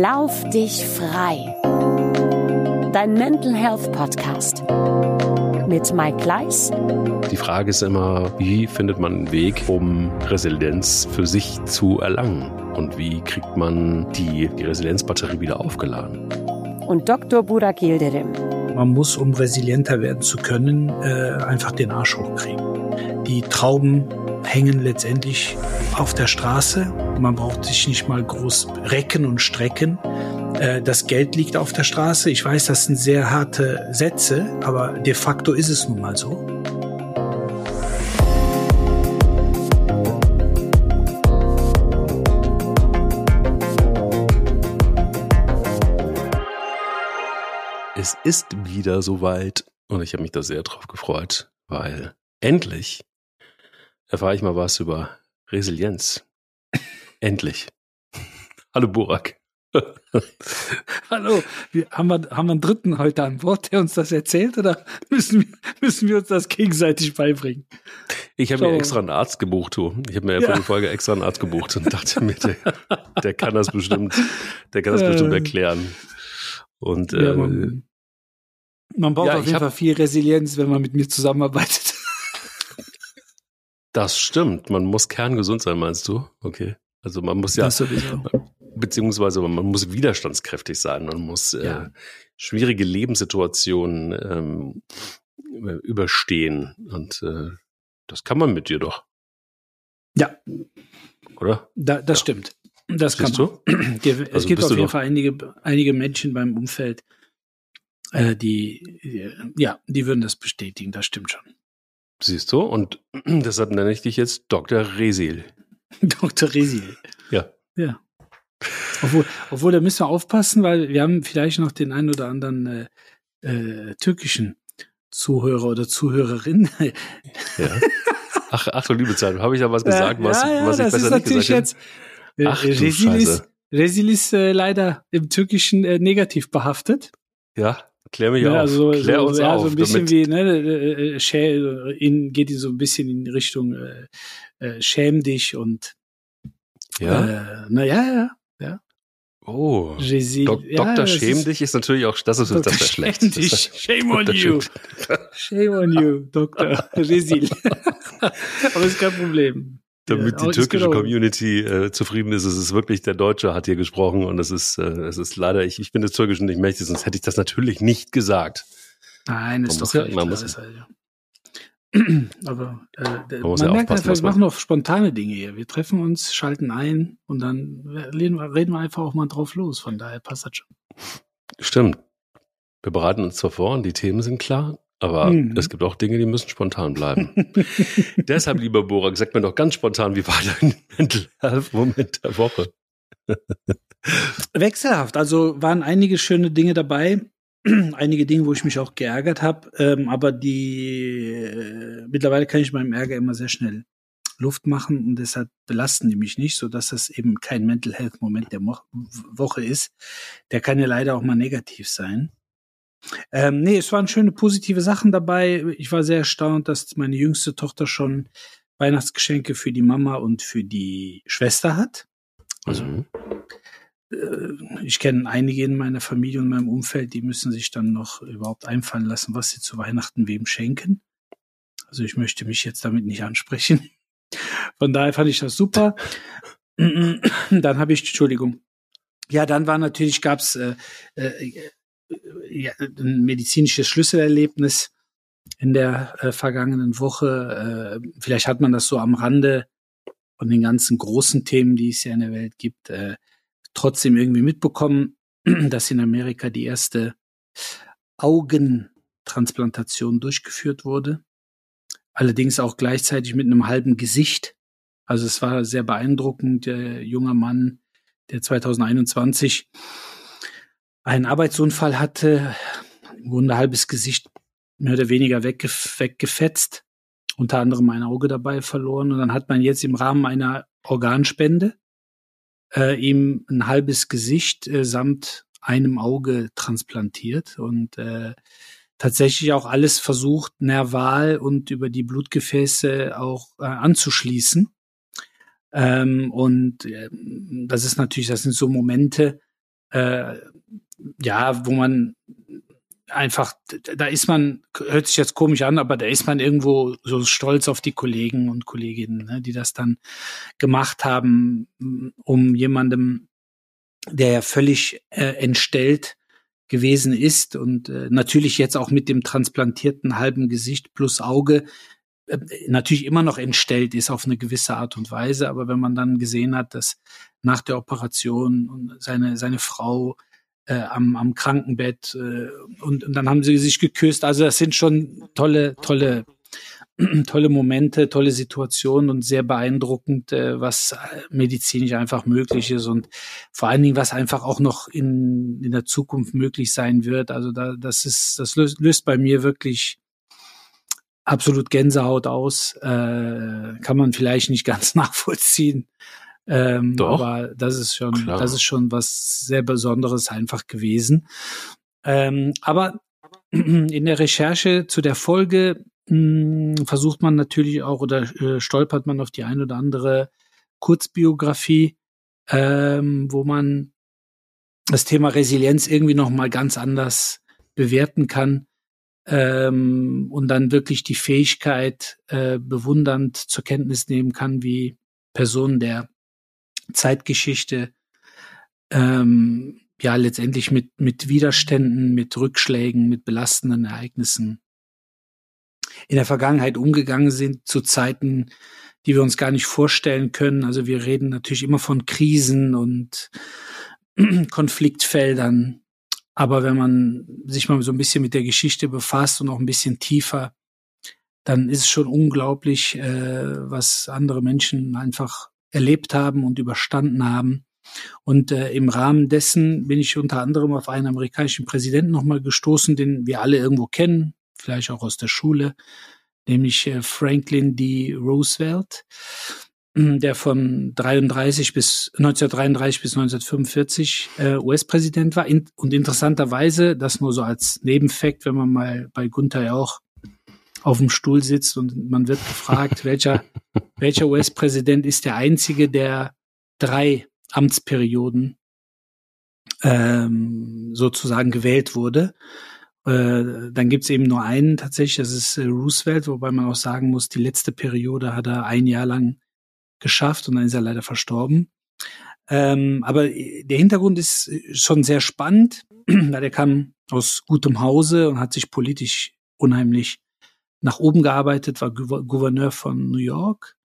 Lauf dich frei. Dein Mental Health Podcast mit Mike Gleis. Die Frage ist immer, wie findet man einen Weg, um Resilienz für sich zu erlangen? Und wie kriegt man die, die Resilienzbatterie wieder aufgeladen? Und Dr. Burak Yildirim. Man muss, um resilienter werden zu können, äh, einfach den Arsch hochkriegen. Die Trauben hängen letztendlich auf der Straße. Man braucht sich nicht mal groß recken und strecken. Äh, das Geld liegt auf der Straße. Ich weiß, das sind sehr harte Sätze, aber de facto ist es nun mal so. Es ist wieder soweit und ich habe mich da sehr drauf gefreut, weil endlich erfahre ich mal was über Resilienz. Endlich. Hallo Burak. Hallo, wir, haben, wir, haben wir einen Dritten heute an Bord, der uns das erzählt oder müssen wir, müssen wir uns das gegenseitig beibringen? Ich habe mir extra einen Arzt gebucht, du. Ich habe mir ja. für die Folge extra einen Arzt gebucht und dachte mir, der, der kann das bestimmt, der kann das bestimmt äh. erklären. Und ja, äh, man, man braucht ja, auf jeden Fall viel Resilienz, wenn man mit mir zusammenarbeitet. Das stimmt. Man muss kerngesund sein, meinst du? Okay. Also man muss ja, beziehungsweise man muss widerstandskräftig sein. Man muss äh, ja. äh, schwierige Lebenssituationen ähm, überstehen. Und äh, das kann man mit dir doch. Ja. Oder? Da, das ja. stimmt. Das Siehst kann man. Du? Es also gibt auf jeden Fall einige, einige Menschen beim Umfeld, äh, die, ja, die würden das bestätigen. Das stimmt schon. Siehst du? Und deshalb nenne ich dich jetzt Dr. Resil. Dr. Resil. Ja. Ja. Obwohl, obwohl, da müssen wir aufpassen, weil wir haben vielleicht noch den einen oder anderen äh, äh, türkischen Zuhörer oder Zuhörerin. Ja. Ach, ach du liebe Zeit, habe ich da was gesagt, ja, was, ja, was ich besser nicht gesagt jetzt, hätte? Ach, Resil ist, Resil ist äh, leider im Türkischen äh, negativ behaftet. Ja. Klär mich ja, auf. Also, Klär so, uns ja, auf. so ein bisschen wie, ne, äh, äh, schä in, geht die so ein bisschen in Richtung äh, äh, schäm dich und ja. Äh, na ja, ja, ja. Oh, Dok ja, Dr. Schäm ist, dich ist natürlich auch, das ist, Dr. das ist schlecht. Dich. Shame on you. Shame on you, Dr. Resil. Aber ist kein Problem. Damit ja, die türkische genau. Community äh, zufrieden ist, es ist wirklich der Deutsche hat hier gesprochen und es ist, äh, es ist leider, ich, ich bin des Türkischen nicht mächtig, sonst hätte ich das natürlich nicht gesagt. Nein, ist man doch ja, man muss, ja. Aber äh, man, man merkt einfach, wir machen auch spontane Dinge hier. Wir treffen uns, schalten ein und dann reden wir, reden wir einfach auch mal drauf los. Von daher passt das schon. Stimmt. Wir bereiten uns zwar vor und die Themen sind klar, aber mhm. es gibt auch Dinge, die müssen spontan bleiben. Deshalb, lieber Borak, sag mir doch ganz spontan, wie war dein Mental Health Moment der Woche? Wechselhaft. Also waren einige schöne Dinge dabei. einige Dinge, wo ich mich auch geärgert habe. Ähm, aber die äh, mittlerweile kann ich meinem Ärger immer sehr schnell Luft machen und deshalb belasten die mich nicht, so dass das eben kein Mental Health Moment der Mo Woche ist. Der kann ja leider auch mal negativ sein. Ähm, nee, es waren schöne positive Sachen dabei. Ich war sehr erstaunt, dass meine jüngste Tochter schon Weihnachtsgeschenke für die Mama und für die Schwester hat. Also mhm. äh, ich kenne einige in meiner Familie und meinem Umfeld, die müssen sich dann noch überhaupt einfallen lassen, was sie zu Weihnachten wem schenken. Also ich möchte mich jetzt damit nicht ansprechen. Von daher fand ich das super. dann habe ich, Entschuldigung. Ja, dann war natürlich, gab's äh, äh, ja, ein medizinisches Schlüsselerlebnis in der äh, vergangenen Woche. Äh, vielleicht hat man das so am Rande von den ganzen großen Themen, die es ja in der Welt gibt, äh, trotzdem irgendwie mitbekommen, dass in Amerika die erste Augentransplantation durchgeführt wurde. Allerdings auch gleichzeitig mit einem halben Gesicht. Also es war sehr beeindruckend. Der junger Mann, der 2021 einen Arbeitsunfall hatte, im Grunde halbes Gesicht mehr oder weniger weggef weggefetzt, unter anderem ein Auge dabei verloren. Und dann hat man jetzt im Rahmen einer Organspende äh, ihm ein halbes Gesicht äh, samt einem Auge transplantiert und äh, tatsächlich auch alles versucht, nerval und über die Blutgefäße auch äh, anzuschließen. Ähm, und äh, das ist natürlich, das sind so Momente, äh, ja, wo man einfach, da ist man, hört sich jetzt komisch an, aber da ist man irgendwo so stolz auf die Kollegen und Kolleginnen, ne, die das dann gemacht haben, um jemandem, der ja völlig äh, entstellt gewesen ist und äh, natürlich jetzt auch mit dem transplantierten halben Gesicht plus Auge äh, natürlich immer noch entstellt ist auf eine gewisse Art und Weise, aber wenn man dann gesehen hat, dass nach der Operation seine seine Frau äh, am, am Krankenbett äh, und, und dann haben sie sich geküsst. Also das sind schon tolle, tolle, tolle Momente, tolle Situationen und sehr beeindruckend, äh, was medizinisch einfach möglich ist und vor allen Dingen, was einfach auch noch in, in der Zukunft möglich sein wird. Also da, das ist, das löst, löst bei mir wirklich absolut Gänsehaut aus. Äh, kann man vielleicht nicht ganz nachvollziehen. Ähm, Doch. Aber das ist schon, Klar. das ist schon was sehr Besonderes einfach gewesen. Ähm, aber in der Recherche zu der Folge mh, hm, versucht man natürlich auch oder äh, stolpert man auf die ein oder andere Kurzbiografie, ähm, wo man das Thema Resilienz irgendwie noch mal ganz anders bewerten kann ähm, und dann wirklich die Fähigkeit äh, bewundernd zur Kenntnis nehmen kann, wie Personen der Zeitgeschichte ähm, ja letztendlich mit, mit Widerständen, mit Rückschlägen, mit belastenden Ereignissen in der Vergangenheit umgegangen sind zu Zeiten, die wir uns gar nicht vorstellen können. Also wir reden natürlich immer von Krisen und Konfliktfeldern. Aber wenn man sich mal so ein bisschen mit der Geschichte befasst und auch ein bisschen tiefer, dann ist es schon unglaublich, äh, was andere Menschen einfach erlebt haben und überstanden haben. Und äh, im Rahmen dessen bin ich unter anderem auf einen amerikanischen Präsidenten nochmal gestoßen, den wir alle irgendwo kennen, vielleicht auch aus der Schule, nämlich äh, Franklin D. Roosevelt, der von 33 bis 1933 bis 1945 äh, US-Präsident war. In, und interessanterweise, das nur so als Nebenfakt, wenn man mal bei Gunther ja auch auf dem Stuhl sitzt und man wird gefragt, welcher, welcher US-Präsident ist der einzige, der drei Amtsperioden ähm, sozusagen gewählt wurde. Äh, dann gibt's eben nur einen tatsächlich, das ist äh, Roosevelt, wobei man auch sagen muss, die letzte Periode hat er ein Jahr lang geschafft und dann ist er leider verstorben. Ähm, aber der Hintergrund ist schon sehr spannend, weil er kam aus gutem Hause und hat sich politisch unheimlich nach oben gearbeitet, war Gouverneur von New York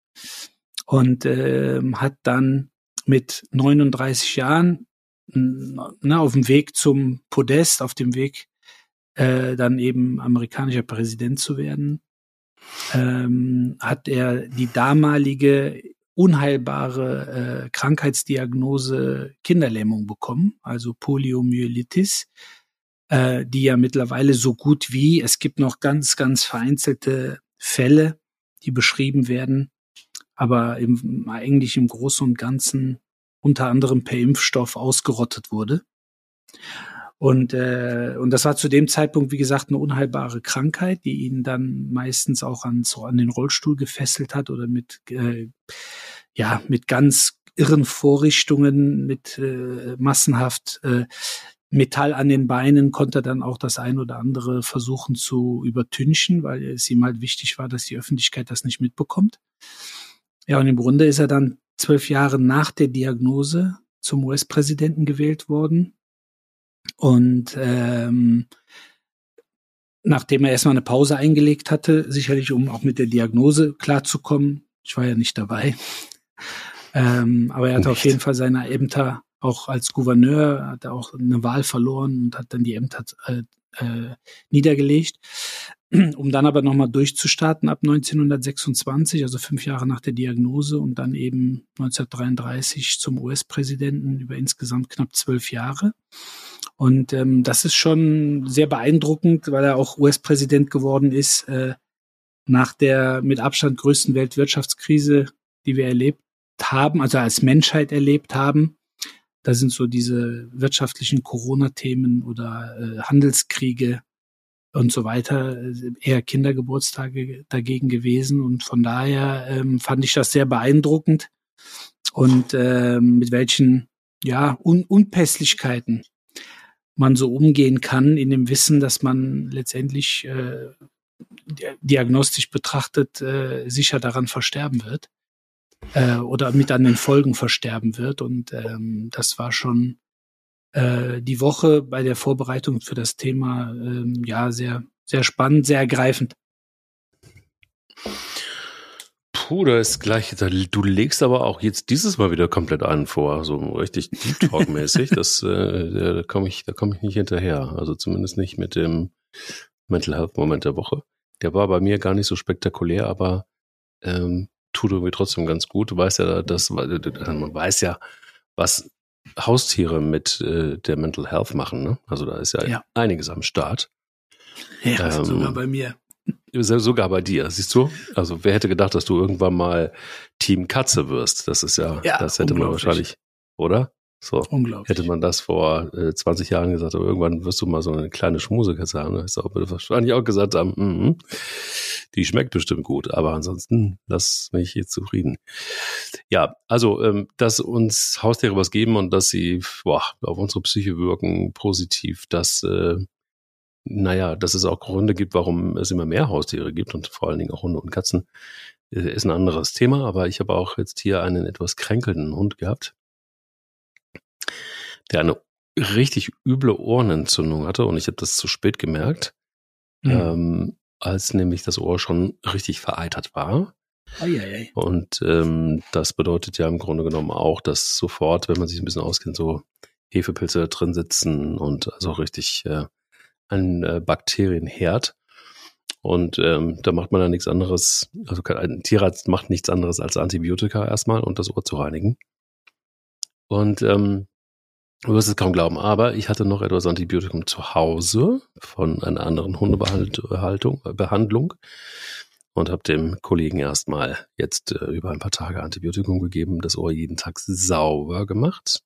und äh, hat dann mit 39 Jahren na, auf dem Weg zum Podest, auf dem Weg äh, dann eben amerikanischer Präsident zu werden, ähm, hat er die damalige unheilbare äh, Krankheitsdiagnose Kinderlähmung bekommen, also Poliomyelitis äh, die ja mittlerweile so gut wie, es gibt noch ganz, ganz vereinzelte Fälle, die beschrieben werden, aber im, eigentlich im Großen und Ganzen unter anderem per Impfstoff ausgerottet wurde. Und, äh, und das war zu dem Zeitpunkt, wie gesagt, eine unheilbare Krankheit, die ihn dann meistens auch an, so an den Rollstuhl gefesselt hat oder mit, äh, ja, mit ganz irren Vorrichtungen, mit äh, massenhaft äh, Metall an den Beinen konnte dann auch das ein oder andere versuchen zu übertünchen, weil es ihm halt wichtig war, dass die Öffentlichkeit das nicht mitbekommt. Ja, und im Grunde ist er dann zwölf Jahre nach der Diagnose zum US-Präsidenten gewählt worden. Und ähm, nachdem er erstmal eine Pause eingelegt hatte, sicherlich um auch mit der Diagnose klarzukommen, ich war ja nicht dabei, ähm, aber er hatte nicht. auf jeden Fall seine Ämter auch als Gouverneur, hat er auch eine Wahl verloren und hat dann die Ämter äh, äh, niedergelegt, um dann aber nochmal durchzustarten ab 1926, also fünf Jahre nach der Diagnose und dann eben 1933 zum US-Präsidenten über insgesamt knapp zwölf Jahre. Und ähm, das ist schon sehr beeindruckend, weil er auch US-Präsident geworden ist äh, nach der mit Abstand größten Weltwirtschaftskrise, die wir erlebt haben, also als Menschheit erlebt haben. Da sind so diese wirtschaftlichen Corona-Themen oder äh, Handelskriege und so weiter äh, eher Kindergeburtstage dagegen gewesen. Und von daher ähm, fand ich das sehr beeindruckend und ähm, mit welchen ja, Un Unpässlichkeiten man so umgehen kann, in dem Wissen, dass man letztendlich äh, diagnostisch betrachtet äh, sicher daran versterben wird äh, oder mit an den Folgen versterben wird. Und ähm, das war schon äh, die Woche bei der Vorbereitung für das Thema ähm, ja sehr, sehr spannend, sehr ergreifend. Puh, da ist gleich, du legst aber auch jetzt dieses Mal wieder komplett einen vor, so richtig Deep Talk-mäßig. das, äh, da komme ich, da ich nicht hinterher. Also zumindest nicht mit dem Mental Health Moment der Woche. Der war bei mir gar nicht so spektakulär, aber ähm, tut irgendwie trotzdem ganz gut. Du weißt ja, dass man weiß ja, was Haustiere mit äh, der Mental Health machen. Ne? Also da ist ja, ja. einiges am Start. Ja, ähm, sogar bei mir. Sogar bei dir, siehst du? Also wer hätte gedacht, dass du irgendwann mal Team Katze wirst? Das ist ja, ja das hätte man wahrscheinlich, oder? So. Unglaublich. Hätte man das vor äh, 20 Jahren gesagt, aber irgendwann wirst du mal so eine kleine Schmusekatze haben. Da ist auch wahrscheinlich auch gesagt haben, mm, die schmeckt bestimmt gut, aber ansonsten lass mich hier zufrieden. Ja, also, ähm, dass uns Haustiere was geben und dass sie boah, auf unsere Psyche wirken, positiv, dass, äh, naja, dass es auch Gründe gibt, warum es immer mehr Haustiere gibt und vor allen Dingen auch Hunde und Katzen, äh, ist ein anderes Thema. Aber ich habe auch jetzt hier einen etwas kränkelnden Hund gehabt der eine richtig üble Ohrenentzündung hatte und ich habe das zu spät gemerkt, mhm. ähm, als nämlich das Ohr schon richtig vereitert war. Eieiei. Und ähm, das bedeutet ja im Grunde genommen auch, dass sofort, wenn man sich ein bisschen auskennt, so Hefepilze drin sitzen und also richtig äh, ein äh, Bakterienherd. Und ähm, da macht man dann nichts anderes, also ein Tierarzt macht nichts anderes als Antibiotika erstmal und das Ohr zu reinigen. Und ähm, Du wirst es kaum glauben, aber ich hatte noch etwas Antibiotikum zu Hause von einer anderen Hundebehandlung Behandlung und habe dem Kollegen erstmal jetzt äh, über ein paar Tage Antibiotikum gegeben, das Ohr jeden Tag sauber gemacht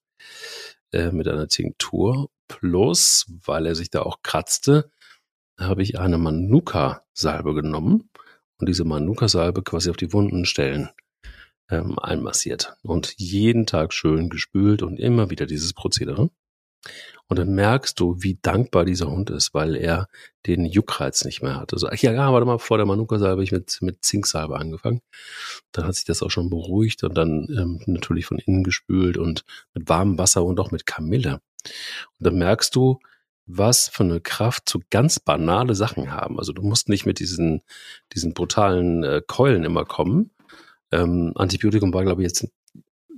äh, mit einer Tinktur. Plus, weil er sich da auch kratzte, habe ich eine Manuka-Salbe genommen und diese Manuka-Salbe quasi auf die Wunden stellen ähm, einmassiert und jeden Tag schön gespült und immer wieder dieses Prozedere. Und dann merkst du, wie dankbar dieser Hund ist, weil er den Juckreiz nicht mehr hat. Also, ach ja, ja, warte mal, vor der Manuka-Salbe habe ich mit, mit Zinksalbe angefangen. Dann hat sich das auch schon beruhigt und dann ähm, natürlich von innen gespült und mit warmem Wasser und auch mit Kamille. Und dann merkst du, was für eine Kraft zu ganz banale Sachen haben. Also du musst nicht mit diesen, diesen brutalen äh, Keulen immer kommen, ähm, Antibiotikum war, glaube ich, jetzt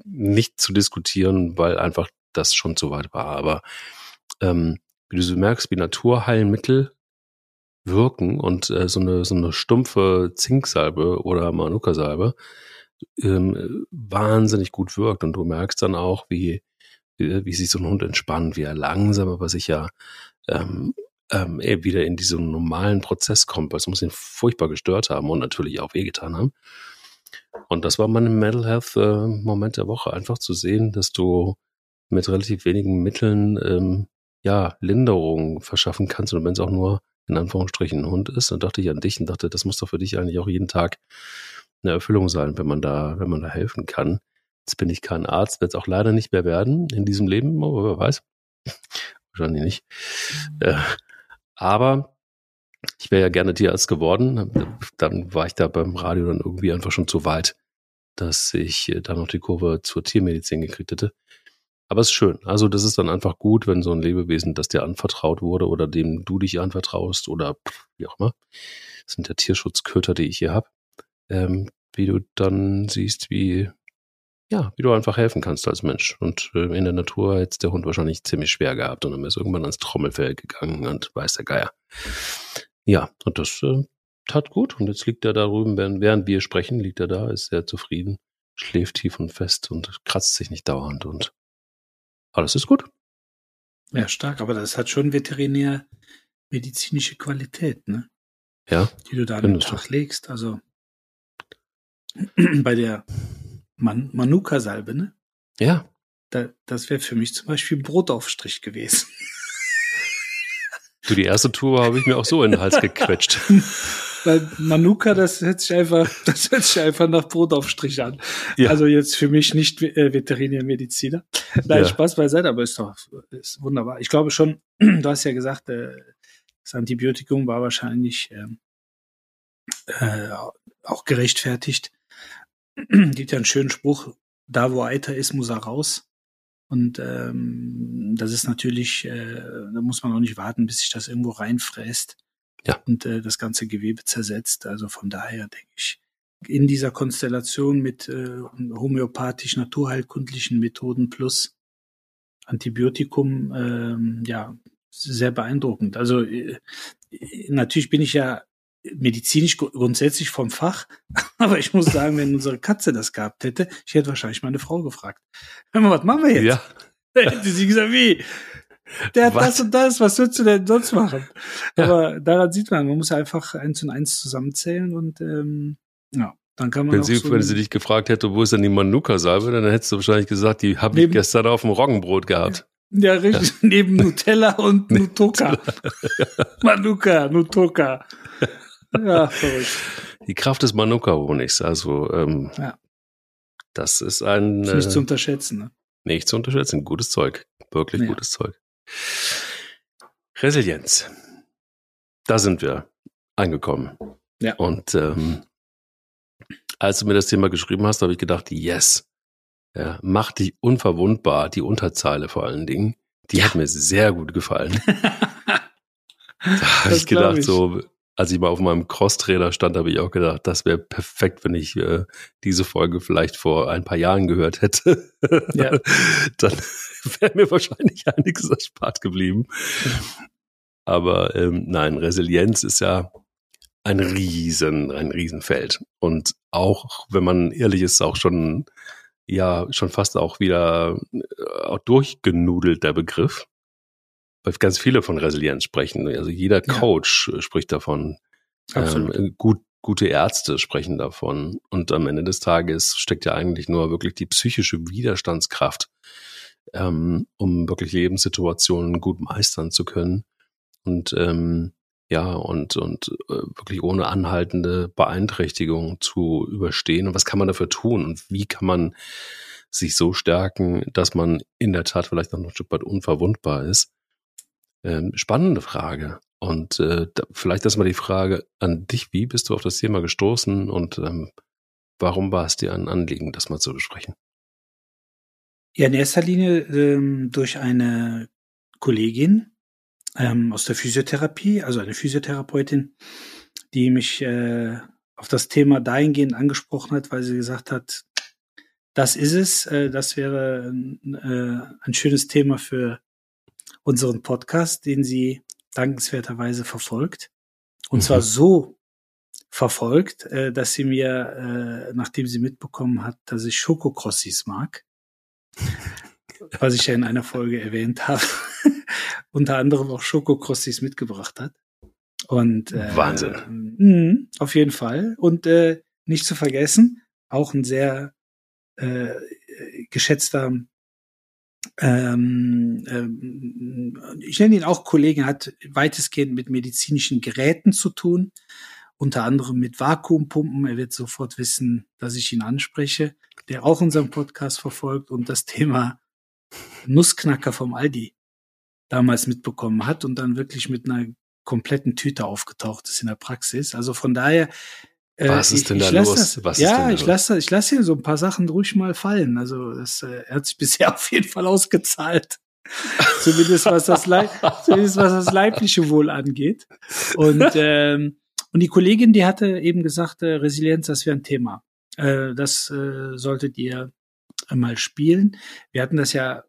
nicht zu diskutieren, weil einfach das schon zu weit war. Aber ähm, wie du so merkst, wie Naturheilmittel wirken und äh, so eine so eine stumpfe Zinksalbe oder Manuka-Salbe ähm, wahnsinnig gut wirkt und du merkst dann auch, wie wie, wie sich so ein Hund entspannt, wie er langsam aber sicher ähm, ähm, wieder in diesen normalen Prozess kommt, weil es muss ihn furchtbar gestört haben und natürlich auch wehgetan haben. Und das war mein Mental Health äh, Moment der Woche, einfach zu sehen, dass du mit relativ wenigen Mitteln ähm, ja Linderung verschaffen kannst und wenn es auch nur in Anführungsstrichen ein Hund ist, dann dachte ich an dich und dachte, das muss doch für dich eigentlich auch jeden Tag eine Erfüllung sein, wenn man da, wenn man da helfen kann. Jetzt bin ich kein Arzt, werde es auch leider nicht mehr werden in diesem Leben, aber wer weiß. Wahrscheinlich nicht. Äh, aber ich wäre ja gerne Tierarzt geworden. Dann war ich da beim Radio dann irgendwie einfach schon zu weit, dass ich äh, da noch die Kurve zur Tiermedizin gekriegt hätte. Aber es ist schön. Also das ist dann einfach gut, wenn so ein Lebewesen, das dir anvertraut wurde oder dem du dich anvertraust oder wie auch immer, das sind ja Tierschutzköter, die ich hier habe, ähm, wie du dann siehst, wie ja, wie du einfach helfen kannst als Mensch. Und äh, in der Natur hätte der Hund wahrscheinlich ziemlich schwer gehabt und dann ist irgendwann ans Trommelfell gegangen und weiß der Geier. Ja, und das äh, tat gut. Und jetzt liegt er da drüben, während, während wir sprechen, liegt er da, ist sehr zufrieden, schläft tief und fest und kratzt sich nicht dauernd und alles ist gut. Ja, stark, aber das hat schon veterinär medizinische Qualität, ne? Ja. Die du da an den Tag legst. Also bei der Man Manuka-Salbe, ne? Ja. Da, das wäre für mich zum Beispiel Brotaufstrich gewesen. Du, die erste Tour habe ich mir auch so in den Hals gequetscht. Weil Manuka, das hört sich einfach, das hört sich einfach nach Brotaufstrich an. Ja. Also jetzt für mich nicht äh, Veterinärmediziner. Nein, ja. Spaß beiseite, aber ist doch ist wunderbar. Ich glaube schon, du hast ja gesagt, äh, das Antibiotikum war wahrscheinlich ähm, äh, auch gerechtfertigt. Gibt ja einen schönen Spruch, da wo Eiter ist, muss er raus. Und ähm, das ist natürlich, äh, da muss man auch nicht warten, bis sich das irgendwo reinfräst ja. und äh, das ganze Gewebe zersetzt. Also von daher denke ich, in dieser Konstellation mit äh, homöopathisch naturheilkundlichen Methoden plus Antibiotikum, ähm, ja, sehr beeindruckend. Also äh, natürlich bin ich ja medizinisch grundsätzlich vom Fach, aber ich muss sagen, wenn unsere Katze das gehabt hätte, ich hätte wahrscheinlich meine Frau gefragt. Hör mal, was machen wir jetzt? Ja. Da hätte sie gesagt, wie? Der hat was? das und das, was würdest du denn sonst machen? Ja. Aber daran sieht man, man muss einfach eins und eins zusammenzählen und ähm, ja, dann kann man. Wenn sie, so wenn sie dich gefragt hätte, wo ist denn die Manuka-Salbe, dann hättest du wahrscheinlich gesagt, die habe ich gestern auf dem Roggenbrot gehabt. Ja, richtig, ja. neben Nutella und Nutoka. Manuka, Nutoka. Ja, verrückt. Die Kraft des Manuka-Honigs, also ähm, ja. das ist ein. Ist nicht äh, zu unterschätzen, ne? Nicht zu unterschätzen, gutes Zeug. Wirklich ja. gutes Zeug. Resilienz. Da sind wir angekommen. Ja. Und ähm, als du mir das Thema geschrieben hast, habe ich gedacht, yes, ja, mach dich unverwundbar, die Unterzeile vor allen Dingen. Die ja. hat mir sehr gut gefallen. da habe ich gedacht, ich. so, als ich mal auf meinem Crosstrainer stand, habe ich auch gedacht, das wäre perfekt, wenn ich äh, diese Folge vielleicht vor ein paar Jahren gehört hätte. Ja. Dann wäre mir wahrscheinlich einiges erspart geblieben. Aber ähm, nein, Resilienz ist ja ein riesen, ein Riesenfeld. Und auch, wenn man ehrlich ist, auch schon, ja, schon fast auch wieder äh, durchgenudelt, der Begriff ganz viele von Resilienz sprechen. Also jeder Coach ja. spricht davon. Ähm, gut, gute Ärzte sprechen davon. Und am Ende des Tages steckt ja eigentlich nur wirklich die psychische Widerstandskraft, ähm, um wirklich Lebenssituationen gut meistern zu können. Und ähm, ja, und, und äh, wirklich ohne anhaltende Beeinträchtigung zu überstehen. Und was kann man dafür tun? Und wie kann man sich so stärken, dass man in der Tat vielleicht noch ein Stück weit unverwundbar ist? Ähm, spannende Frage. Und äh, da, vielleicht erstmal die Frage an dich, wie bist du auf das Thema gestoßen und ähm, warum war es dir ein Anliegen, das mal zu besprechen? Ja, in erster Linie ähm, durch eine Kollegin ähm, aus der Physiotherapie, also eine Physiotherapeutin, die mich äh, auf das Thema dahingehend angesprochen hat, weil sie gesagt hat, das ist es, äh, das wäre äh, ein schönes Thema für unseren Podcast, den sie dankenswerterweise verfolgt. Und mhm. zwar so verfolgt, äh, dass sie mir, äh, nachdem sie mitbekommen hat, dass ich Schokokrossis mag, was ich ja in einer Folge erwähnt habe, unter anderem auch Schokokrossis mitgebracht hat. Und äh, Wahnsinn. Mh, auf jeden Fall. Und äh, nicht zu vergessen, auch ein sehr äh, geschätzter ähm, ähm, ich nenne ihn auch Kollegen, hat weitestgehend mit medizinischen Geräten zu tun, unter anderem mit Vakuumpumpen. Er wird sofort wissen, dass ich ihn anspreche, der auch unseren Podcast verfolgt und das Thema Nussknacker vom Aldi damals mitbekommen hat und dann wirklich mit einer kompletten Tüte aufgetaucht ist in der Praxis. Also von daher äh, Was ist denn da los? Das, ja, ich lasse ich lasse hier so ein paar Sachen ruhig mal fallen. Also das äh, hat sich bisher auf jeden Fall ausgezahlt. zumindest was das Leib, zumindest was das leibliche Wohl angeht. Und ähm, und die Kollegin, die hatte eben gesagt, äh, Resilienz, das wäre ein Thema. Äh, das äh, solltet ihr mal spielen. Wir hatten das ja,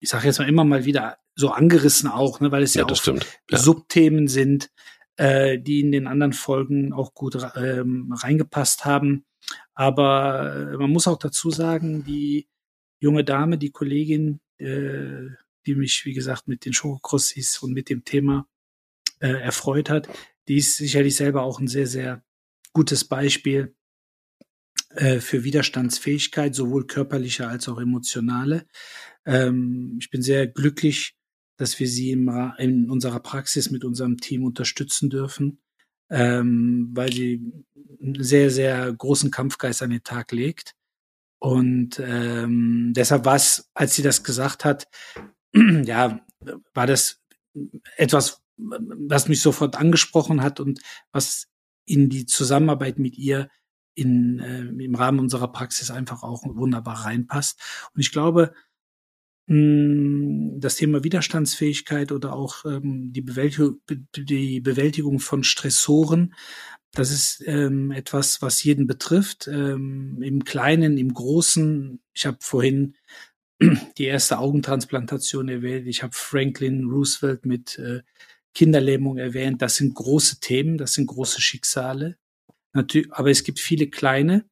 ich sage jetzt mal immer mal wieder so angerissen auch, ne, weil es ja, ja auch ja. Subthemen sind äh, die in den anderen Folgen auch gut ähm, reingepasst haben. Aber äh, man muss auch dazu sagen, die junge Dame, die Kollegin, äh, die mich, wie gesagt, mit den Schokokrossis und mit dem Thema äh, erfreut hat, die ist sicherlich selber auch ein sehr, sehr gutes Beispiel äh, für Widerstandsfähigkeit, sowohl körperliche als auch emotionale. Ähm, ich bin sehr glücklich, dass wir sie im, in unserer Praxis mit unserem Team unterstützen dürfen. ähm, weil sie einen sehr, sehr großen Kampfgeist an den Tag legt. Und ähm, deshalb war es, als sie das gesagt hat, ja, war das etwas, was mich sofort angesprochen hat und was in die Zusammenarbeit mit ihr in, äh, im Rahmen unserer Praxis einfach auch wunderbar reinpasst. Und ich glaube, das Thema Widerstandsfähigkeit oder auch ähm, die, Bewältigung, die Bewältigung von Stressoren, das ist ähm, etwas, was jeden betrifft, ähm, im Kleinen, im Großen. Ich habe vorhin die erste Augentransplantation erwähnt. Ich habe Franklin Roosevelt mit äh, Kinderlähmung erwähnt. Das sind große Themen, das sind große Schicksale. Natürlich, aber es gibt viele kleine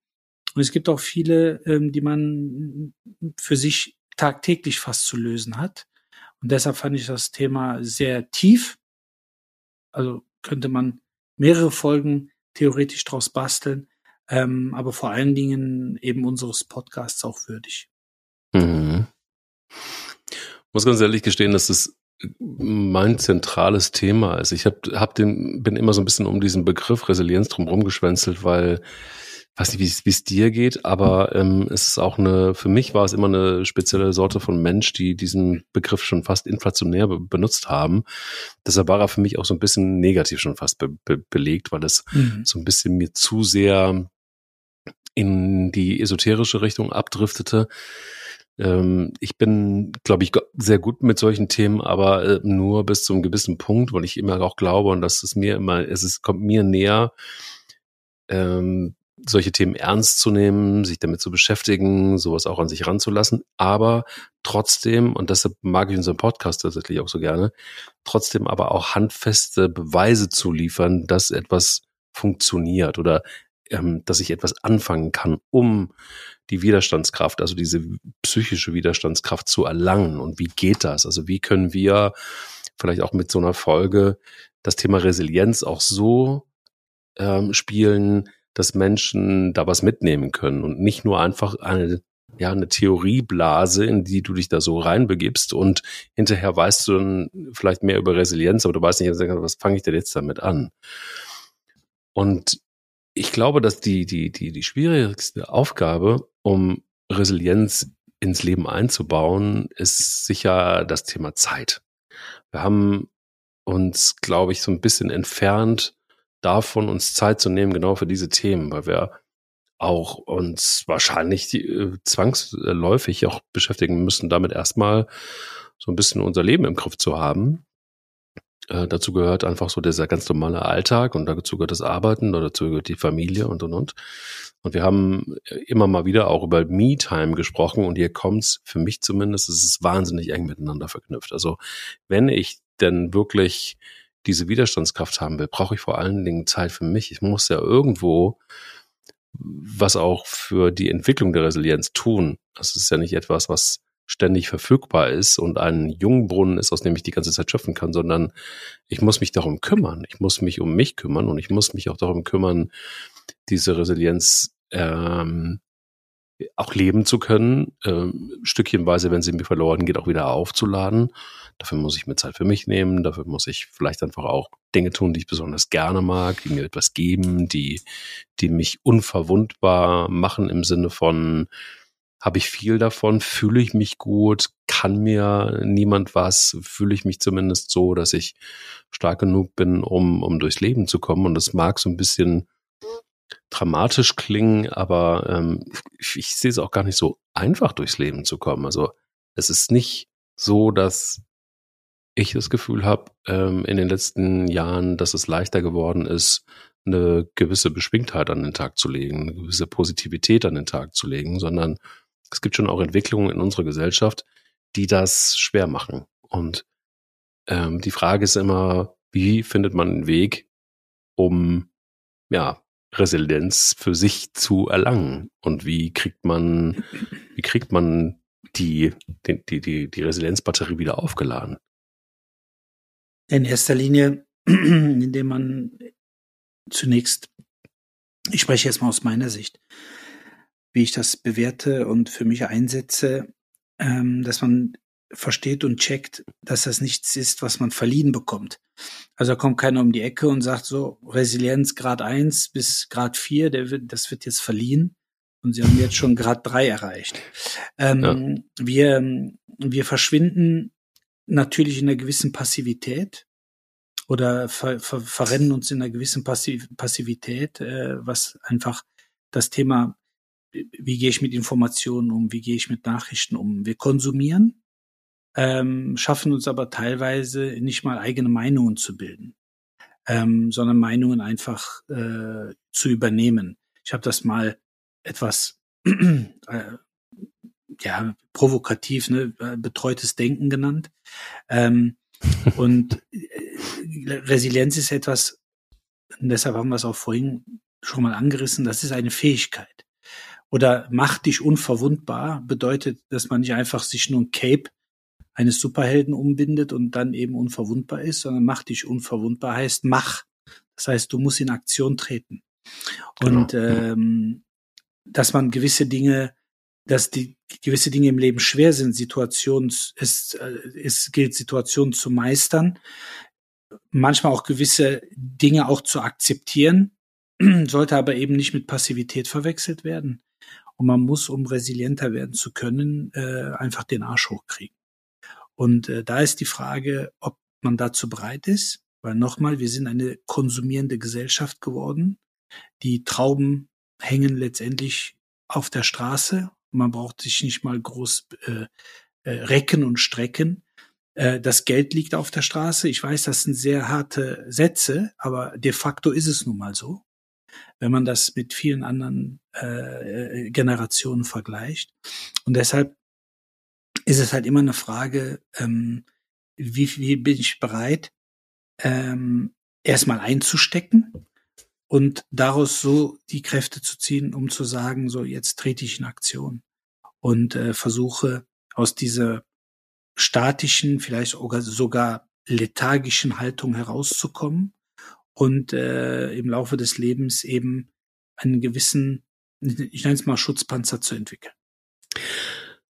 und es gibt auch viele, ähm, die man für sich tagtäglich fast zu lösen hat. Und deshalb fand ich das Thema sehr tief. Also könnte man mehrere Folgen theoretisch draus basteln, ähm, aber vor allen Dingen eben unseres Podcasts auch würdig. Mhm. Muss ganz ehrlich gestehen, dass das mein zentrales Thema ist. Ich hab, hab den, bin immer so ein bisschen um diesen Begriff Resilienz drum rumgeschwänzelt, weil weiß nicht, wie es dir geht, aber ähm, es ist auch eine, für mich war es immer eine spezielle Sorte von Mensch, die diesen Begriff schon fast inflationär be benutzt haben. Deshalb war er für mich auch so ein bisschen negativ schon fast be be belegt, weil es mhm. so ein bisschen mir zu sehr in die esoterische Richtung abdriftete. Ähm, ich bin, glaube ich, sehr gut mit solchen Themen, aber äh, nur bis zu einem gewissen Punkt, weil ich immer auch glaube, und das ist mir immer, es ist, kommt mir näher, ähm, solche Themen ernst zu nehmen, sich damit zu beschäftigen, sowas auch an sich ranzulassen, aber trotzdem, und deshalb mag ich unseren Podcast tatsächlich auch so gerne, trotzdem aber auch handfeste Beweise zu liefern, dass etwas funktioniert oder ähm, dass ich etwas anfangen kann, um die Widerstandskraft, also diese psychische Widerstandskraft zu erlangen. Und wie geht das? Also wie können wir vielleicht auch mit so einer Folge das Thema Resilienz auch so ähm, spielen, dass Menschen da was mitnehmen können und nicht nur einfach eine ja, eine Theorieblase, in die du dich da so reinbegibst und hinterher weißt du dann vielleicht mehr über Resilienz, aber du weißt nicht, was fange ich denn jetzt damit an? Und ich glaube, dass die, die, die, die schwierigste Aufgabe, um Resilienz ins Leben einzubauen, ist sicher das Thema Zeit. Wir haben uns, glaube ich, so ein bisschen entfernt davon, uns Zeit zu nehmen, genau für diese Themen, weil wir auch uns wahrscheinlich äh, zwangsläufig auch beschäftigen müssen, damit erstmal so ein bisschen unser Leben im Griff zu haben. Äh, dazu gehört einfach so dieser ganz normale Alltag und dazu gehört das Arbeiten oder dazu gehört die Familie und und und. Und wir haben immer mal wieder auch über Me-Time gesprochen und hier kommt's für mich zumindest, es ist wahnsinnig eng miteinander verknüpft. Also wenn ich denn wirklich diese Widerstandskraft haben will, brauche ich vor allen Dingen Zeit für mich. Ich muss ja irgendwo was auch für die Entwicklung der Resilienz tun. Das ist ja nicht etwas, was ständig verfügbar ist und ein Jungbrunnen ist, aus dem ich die ganze Zeit schöpfen kann, sondern ich muss mich darum kümmern. Ich muss mich um mich kümmern und ich muss mich auch darum kümmern, diese Resilienz ähm, auch leben zu können, ähm, stückchenweise, wenn sie mir verloren geht, auch wieder aufzuladen. Dafür muss ich mir Zeit für mich nehmen, dafür muss ich vielleicht einfach auch Dinge tun, die ich besonders gerne mag, die mir etwas geben, die, die mich unverwundbar machen im Sinne von, habe ich viel davon, fühle ich mich gut, kann mir niemand was, fühle ich mich zumindest so, dass ich stark genug bin, um, um durchs Leben zu kommen. Und das mag so ein bisschen dramatisch klingen, aber ähm, ich, ich sehe es auch gar nicht so einfach durchs Leben zu kommen. Also es ist nicht so, dass ich das Gefühl habe ähm, in den letzten Jahren, dass es leichter geworden ist, eine gewisse Beschwingtheit an den Tag zu legen, eine gewisse Positivität an den Tag zu legen, sondern es gibt schon auch Entwicklungen in unserer Gesellschaft, die das schwer machen. Und ähm, die Frage ist immer, wie findet man einen Weg, um ja Resilienz für sich zu erlangen und wie kriegt man, wie kriegt man die, die, die, die Resilienzbatterie wieder aufgeladen? In erster Linie, indem man zunächst, ich spreche jetzt mal aus meiner Sicht, wie ich das bewerte und für mich einsetze, ähm, dass man versteht und checkt, dass das nichts ist, was man verliehen bekommt. Also da kommt keiner um die Ecke und sagt so, Resilienz Grad 1 bis Grad 4, der wird, das wird jetzt verliehen. Und sie haben jetzt schon Grad 3 erreicht. Ähm, ja. wir, wir verschwinden natürlich in einer gewissen Passivität oder ver, ver, verrennen uns in einer gewissen Passiv Passivität, äh, was einfach das Thema, wie gehe ich mit Informationen um, wie gehe ich mit Nachrichten um. Wir konsumieren, ähm, schaffen uns aber teilweise nicht mal eigene Meinungen zu bilden, ähm, sondern Meinungen einfach äh, zu übernehmen. Ich habe das mal etwas äh, ja provokativ, ne, äh, betreutes Denken genannt. Ähm, und äh, Resilienz ist etwas, und deshalb haben wir es auch vorhin schon mal angerissen, das ist eine Fähigkeit. Oder macht dich unverwundbar bedeutet, dass man nicht einfach sich nur ein Cape eines Superhelden umbindet und dann eben unverwundbar ist, sondern macht dich unverwundbar heißt mach. Das heißt, du musst in Aktion treten. Und genau. ähm, dass man gewisse Dinge, dass die gewisse Dinge im Leben schwer sind, Situationen, es, äh, es gilt, Situationen zu meistern, manchmal auch gewisse Dinge auch zu akzeptieren, sollte aber eben nicht mit Passivität verwechselt werden. Und man muss, um resilienter werden zu können, äh, einfach den Arsch hochkriegen. Und äh, da ist die Frage, ob man dazu bereit ist, weil nochmal, wir sind eine konsumierende Gesellschaft geworden. Die Trauben hängen letztendlich auf der Straße. Man braucht sich nicht mal groß äh, äh, recken und strecken. Äh, das Geld liegt auf der Straße. Ich weiß, das sind sehr harte Sätze, aber de facto ist es nun mal so, wenn man das mit vielen anderen äh, Generationen vergleicht. Und deshalb ist es halt immer eine Frage, ähm, wie, wie bin ich bereit, ähm, erstmal einzustecken und daraus so die Kräfte zu ziehen, um zu sagen, so jetzt trete ich in Aktion und äh, versuche aus dieser statischen, vielleicht sogar lethargischen Haltung herauszukommen und äh, im Laufe des Lebens eben einen gewissen, ich nenne es mal Schutzpanzer zu entwickeln.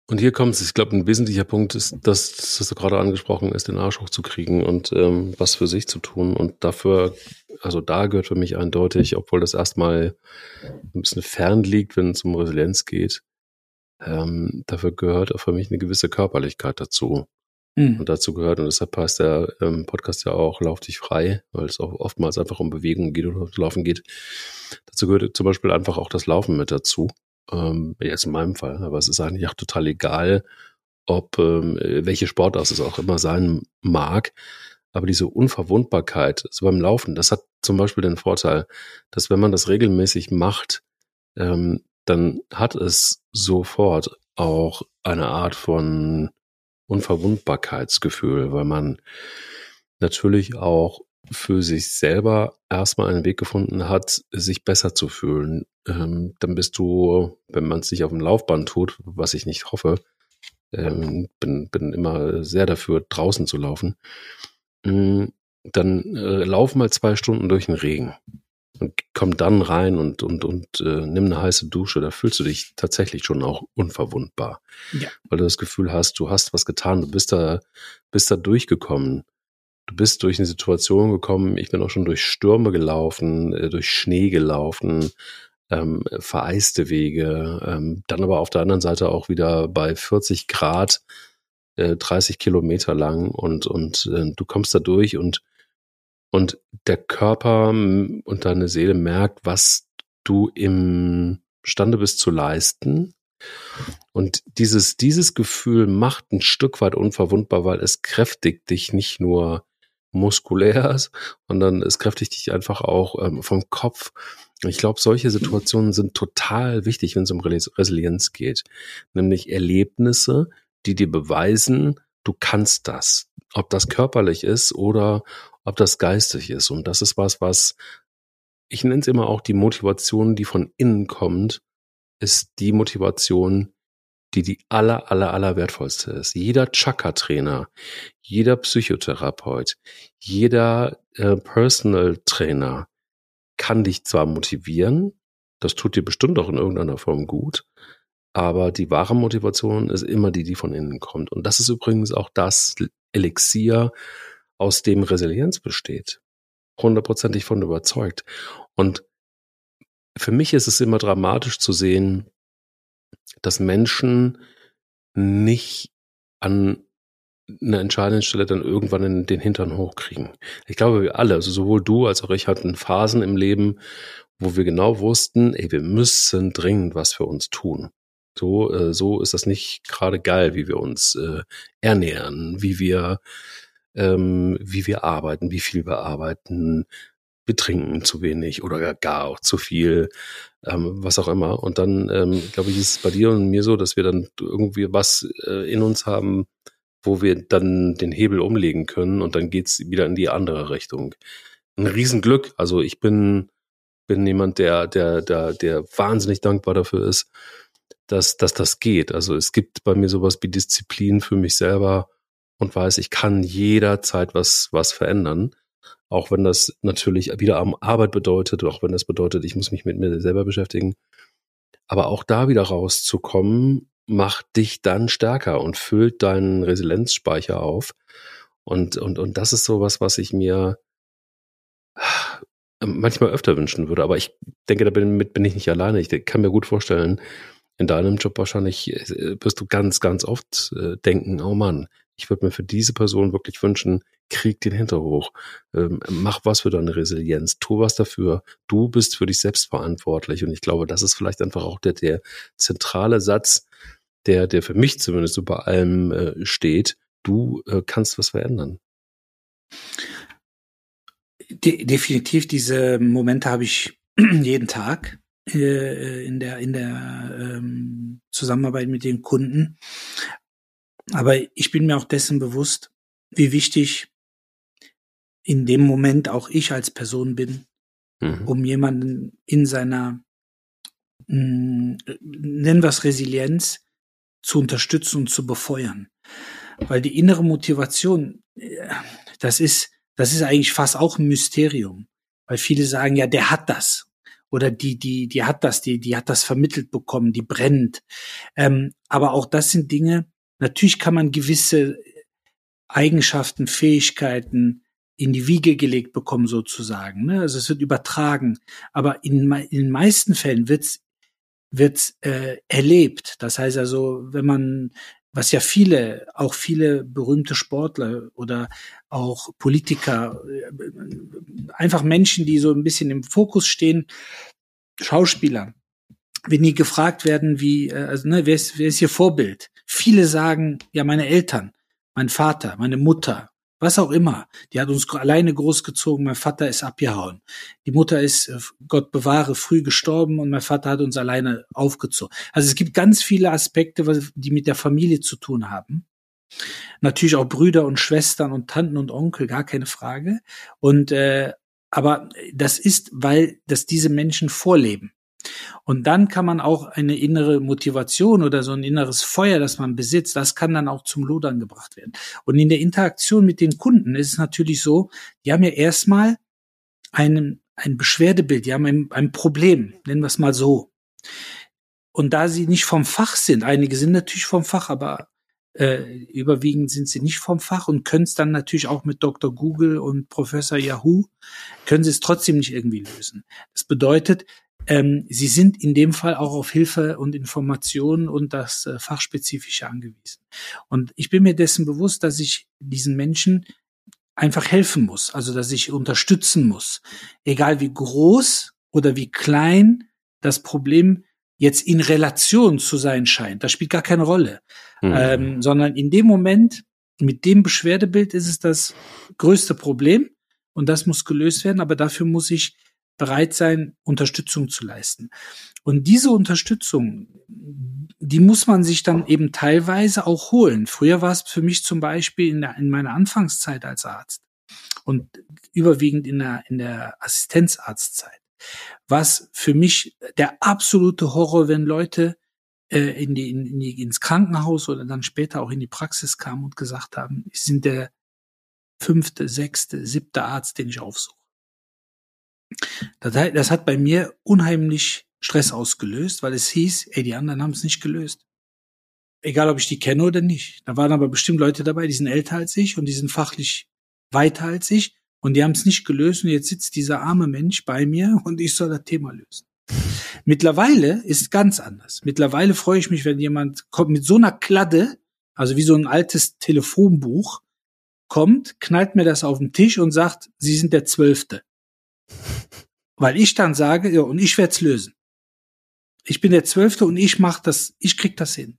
Und hier kommt es, ich glaube, ein wesentlicher Punkt ist, dass, das du gerade angesprochen ist, den Arsch hochzukriegen und ähm, was für sich zu tun. Und dafür, also da gehört für mich eindeutig, obwohl das erstmal ein bisschen fern liegt, wenn es um Resilienz geht, ähm, dafür gehört auch für mich eine gewisse Körperlichkeit dazu. Mhm. Und dazu gehört, und deshalb heißt der ähm, Podcast ja auch Lauf dich frei, weil es auch oftmals einfach um Bewegung geht oder Laufen geht. Dazu gehört zum Beispiel einfach auch das Laufen mit dazu ähm, jetzt in meinem Fall, aber es ist eigentlich auch total egal, ob ähm, welche Sportart es auch immer sein mag. Aber diese Unverwundbarkeit so beim Laufen, das hat zum Beispiel den Vorteil, dass wenn man das regelmäßig macht, ähm, dann hat es sofort auch eine Art von Unverwundbarkeitsgefühl, weil man natürlich auch für sich selber erstmal einen Weg gefunden hat, sich besser zu fühlen, ähm, dann bist du, wenn man es nicht auf dem Laufband tut, was ich nicht hoffe, ähm, bin, bin immer sehr dafür, draußen zu laufen, ähm, dann äh, lauf mal zwei Stunden durch den Regen und komm dann rein und, und, und äh, nimm eine heiße Dusche, da fühlst du dich tatsächlich schon auch unverwundbar. Ja. Weil du das Gefühl hast, du hast was getan, du bist da, bist da durchgekommen du bist durch eine Situation gekommen, ich bin auch schon durch Stürme gelaufen, äh, durch Schnee gelaufen, ähm, vereiste Wege, ähm, dann aber auf der anderen Seite auch wieder bei 40 Grad, äh, 30 Kilometer lang und, und äh, du kommst da durch und, und der Körper und deine Seele merkt, was du im Stande bist zu leisten. Und dieses, dieses Gefühl macht ein Stück weit unverwundbar, weil es kräftigt dich nicht nur muskulär ist, sondern es kräftigt dich einfach auch ähm, vom Kopf. Ich glaube, solche Situationen sind total wichtig, wenn es um Resilienz geht. Nämlich Erlebnisse, die dir beweisen, du kannst das. Ob das körperlich ist oder ob das geistig ist. Und das ist was, was ich nenne es immer auch die Motivation, die von innen kommt, ist die Motivation, die die aller, aller, aller wertvollste ist. Jeder Chakra-Trainer, jeder Psychotherapeut, jeder äh, Personal Trainer kann dich zwar motivieren, das tut dir bestimmt auch in irgendeiner Form gut, Aber die wahre Motivation ist immer die, die von innen kommt. Und das ist übrigens auch das Elixier, aus dem Resilienz besteht. Hundertprozentig von überzeugt. Und für mich ist es immer dramatisch zu sehen, dass Menschen nicht an einer entscheidenden Stelle dann irgendwann in den Hintern hochkriegen. Ich glaube, wir alle, also sowohl du als auch ich hatten Phasen im Leben, wo wir genau wussten, ey, wir müssen dringend was für uns tun. So, äh, so ist das nicht gerade geil, wie wir uns äh, ernähren, wie wir, ähm, wie wir arbeiten, wie viel wir arbeiten, wir trinken zu wenig oder gar auch zu viel, ähm, was auch immer. Und dann, ähm, glaube ich, ist es bei dir und mir so, dass wir dann irgendwie was äh, in uns haben, wo wir dann den Hebel umlegen können und dann geht's wieder in die andere Richtung. Ein Riesenglück. Also ich bin, bin jemand, der, der, der, der wahnsinnig dankbar dafür ist, dass, dass das geht. Also es gibt bei mir sowas wie Disziplin für mich selber und weiß, ich kann jederzeit was, was verändern. Auch wenn das natürlich wieder Arbeit bedeutet, auch wenn das bedeutet, ich muss mich mit mir selber beschäftigen. Aber auch da wieder rauszukommen, macht dich dann stärker und füllt deinen Resilienzspeicher auf. Und, und, und das ist sowas, was ich mir manchmal öfter wünschen würde. Aber ich denke, damit bin ich nicht alleine. Ich kann mir gut vorstellen, in deinem Job wahrscheinlich äh, wirst du ganz, ganz oft äh, denken, oh Mann, ich würde mir für diese Person wirklich wünschen, krieg den Hinterhoch, ähm, mach was für deine Resilienz, tu was dafür. Du bist für dich selbst verantwortlich. Und ich glaube, das ist vielleicht einfach auch der, der zentrale Satz, der, der für mich zumindest über allem äh, steht. Du äh, kannst was verändern. De definitiv, diese Momente habe ich jeden Tag äh, in der, in der ähm, Zusammenarbeit mit den Kunden. Aber ich bin mir auch dessen bewusst, wie wichtig in dem Moment auch ich als Person bin, mhm. um jemanden in seiner, mh, hm, nennen wir es Resilienz, zu unterstützen und zu befeuern. Weil die innere Motivation, äh, das ist, das ist eigentlich fast auch ein Mysterium. Weil viele sagen, ja, der hat das. Oder die, die, die hat das, die, die hat das vermittelt bekommen, die brennt. Ähm, aber auch das sind Dinge, Natürlich kann man gewisse Eigenschaften, Fähigkeiten in die Wiege gelegt bekommen sozusagen. Ne? Also es wird übertragen. Aber in, in den meisten Fällen wird's wird's äh, erlebt. Das heißt also, wenn man, was ja viele, auch viele berühmte Sportler oder auch Politiker, äh, einfach Menschen, die so ein bisschen im Fokus stehen, Schauspieler, wenn die gefragt werden, wie, äh, also ne, wer ist, wer ist ihr Vorbild? Viele sagen, ja, meine Eltern, mein Vater, meine Mutter, was auch immer. Die hat uns alleine großgezogen, mein Vater ist abgehauen. Die Mutter ist, äh, Gott bewahre, früh gestorben und mein Vater hat uns alleine aufgezogen. Also es gibt ganz viele Aspekte, die mit der Familie zu tun haben. Natürlich auch Brüder und Schwestern und Tanten und Onkel, gar keine Frage. Und äh, aber das ist, weil das diese Menschen vorleben. Und dann kann man auch eine innere Motivation oder so ein inneres Feuer, das man besitzt, das kann dann auch zum Lodern gebracht werden. Und in der Interaktion mit den Kunden ist es natürlich so, die haben ja erstmal einen, ein Beschwerdebild, die haben ein, ein Problem, nennen wir es mal so. Und da sie nicht vom Fach sind, einige sind natürlich vom Fach, aber äh, überwiegend sind sie nicht vom Fach und können es dann natürlich auch mit Dr. Google und Professor Yahoo, können sie es trotzdem nicht irgendwie lösen. Das bedeutet, ähm, sie sind in dem Fall auch auf Hilfe und Informationen und das äh, Fachspezifische angewiesen. Und ich bin mir dessen bewusst, dass ich diesen Menschen einfach helfen muss, also dass ich unterstützen muss. Egal wie groß oder wie klein das Problem jetzt in Relation zu sein scheint. Das spielt gar keine Rolle. Mhm. Ähm, sondern in dem Moment, mit dem Beschwerdebild ist es das größte Problem und das muss gelöst werden, aber dafür muss ich bereit sein, Unterstützung zu leisten. Und diese Unterstützung, die muss man sich dann eben teilweise auch holen. Früher war es für mich zum Beispiel in, der, in meiner Anfangszeit als Arzt und überwiegend in der, in der Assistenzarztzeit. Was für mich der absolute Horror, wenn Leute äh, in die, in, die, ins Krankenhaus oder dann später auch in die Praxis kamen und gesagt haben, ich sind der fünfte, sechste, siebte Arzt, den ich aufsuche. Das, hat bei mir unheimlich Stress ausgelöst, weil es hieß, ey, die anderen haben es nicht gelöst. Egal, ob ich die kenne oder nicht. Da waren aber bestimmt Leute dabei, die sind älter als ich und die sind fachlich weiter als ich und die haben es nicht gelöst und jetzt sitzt dieser arme Mensch bei mir und ich soll das Thema lösen. Mittlerweile ist ganz anders. Mittlerweile freue ich mich, wenn jemand kommt mit so einer Kladde, also wie so ein altes Telefonbuch, kommt, knallt mir das auf den Tisch und sagt, Sie sind der Zwölfte. Weil ich dann sage, ja, und ich werde es lösen. Ich bin der Zwölfte und ich mach das, ich krieg das hin.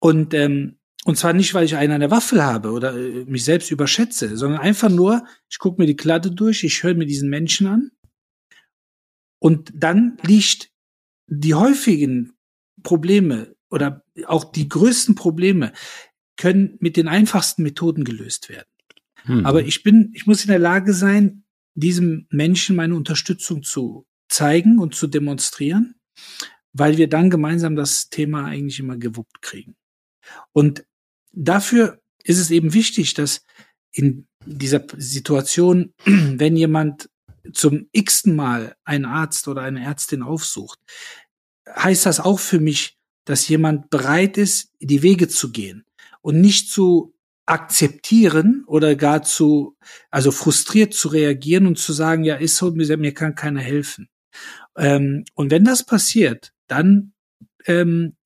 Und ähm, und zwar nicht, weil ich einen an der Waffel habe oder äh, mich selbst überschätze, sondern einfach nur, ich gucke mir die Kladde durch, ich höre mir diesen Menschen an. Und dann liegt die häufigen Probleme oder auch die größten Probleme können mit den einfachsten Methoden gelöst werden. Hm. Aber ich bin, ich muss in der Lage sein, diesem Menschen meine Unterstützung zu zeigen und zu demonstrieren, weil wir dann gemeinsam das Thema eigentlich immer gewuppt kriegen. Und dafür ist es eben wichtig, dass in dieser Situation, wenn jemand zum x-ten Mal einen Arzt oder eine Ärztin aufsucht, heißt das auch für mich, dass jemand bereit ist, die Wege zu gehen und nicht zu akzeptieren oder gar zu, also frustriert zu reagieren und zu sagen, ja, ist so, mir kann keiner helfen. Ähm, und wenn das passiert, dann ähm,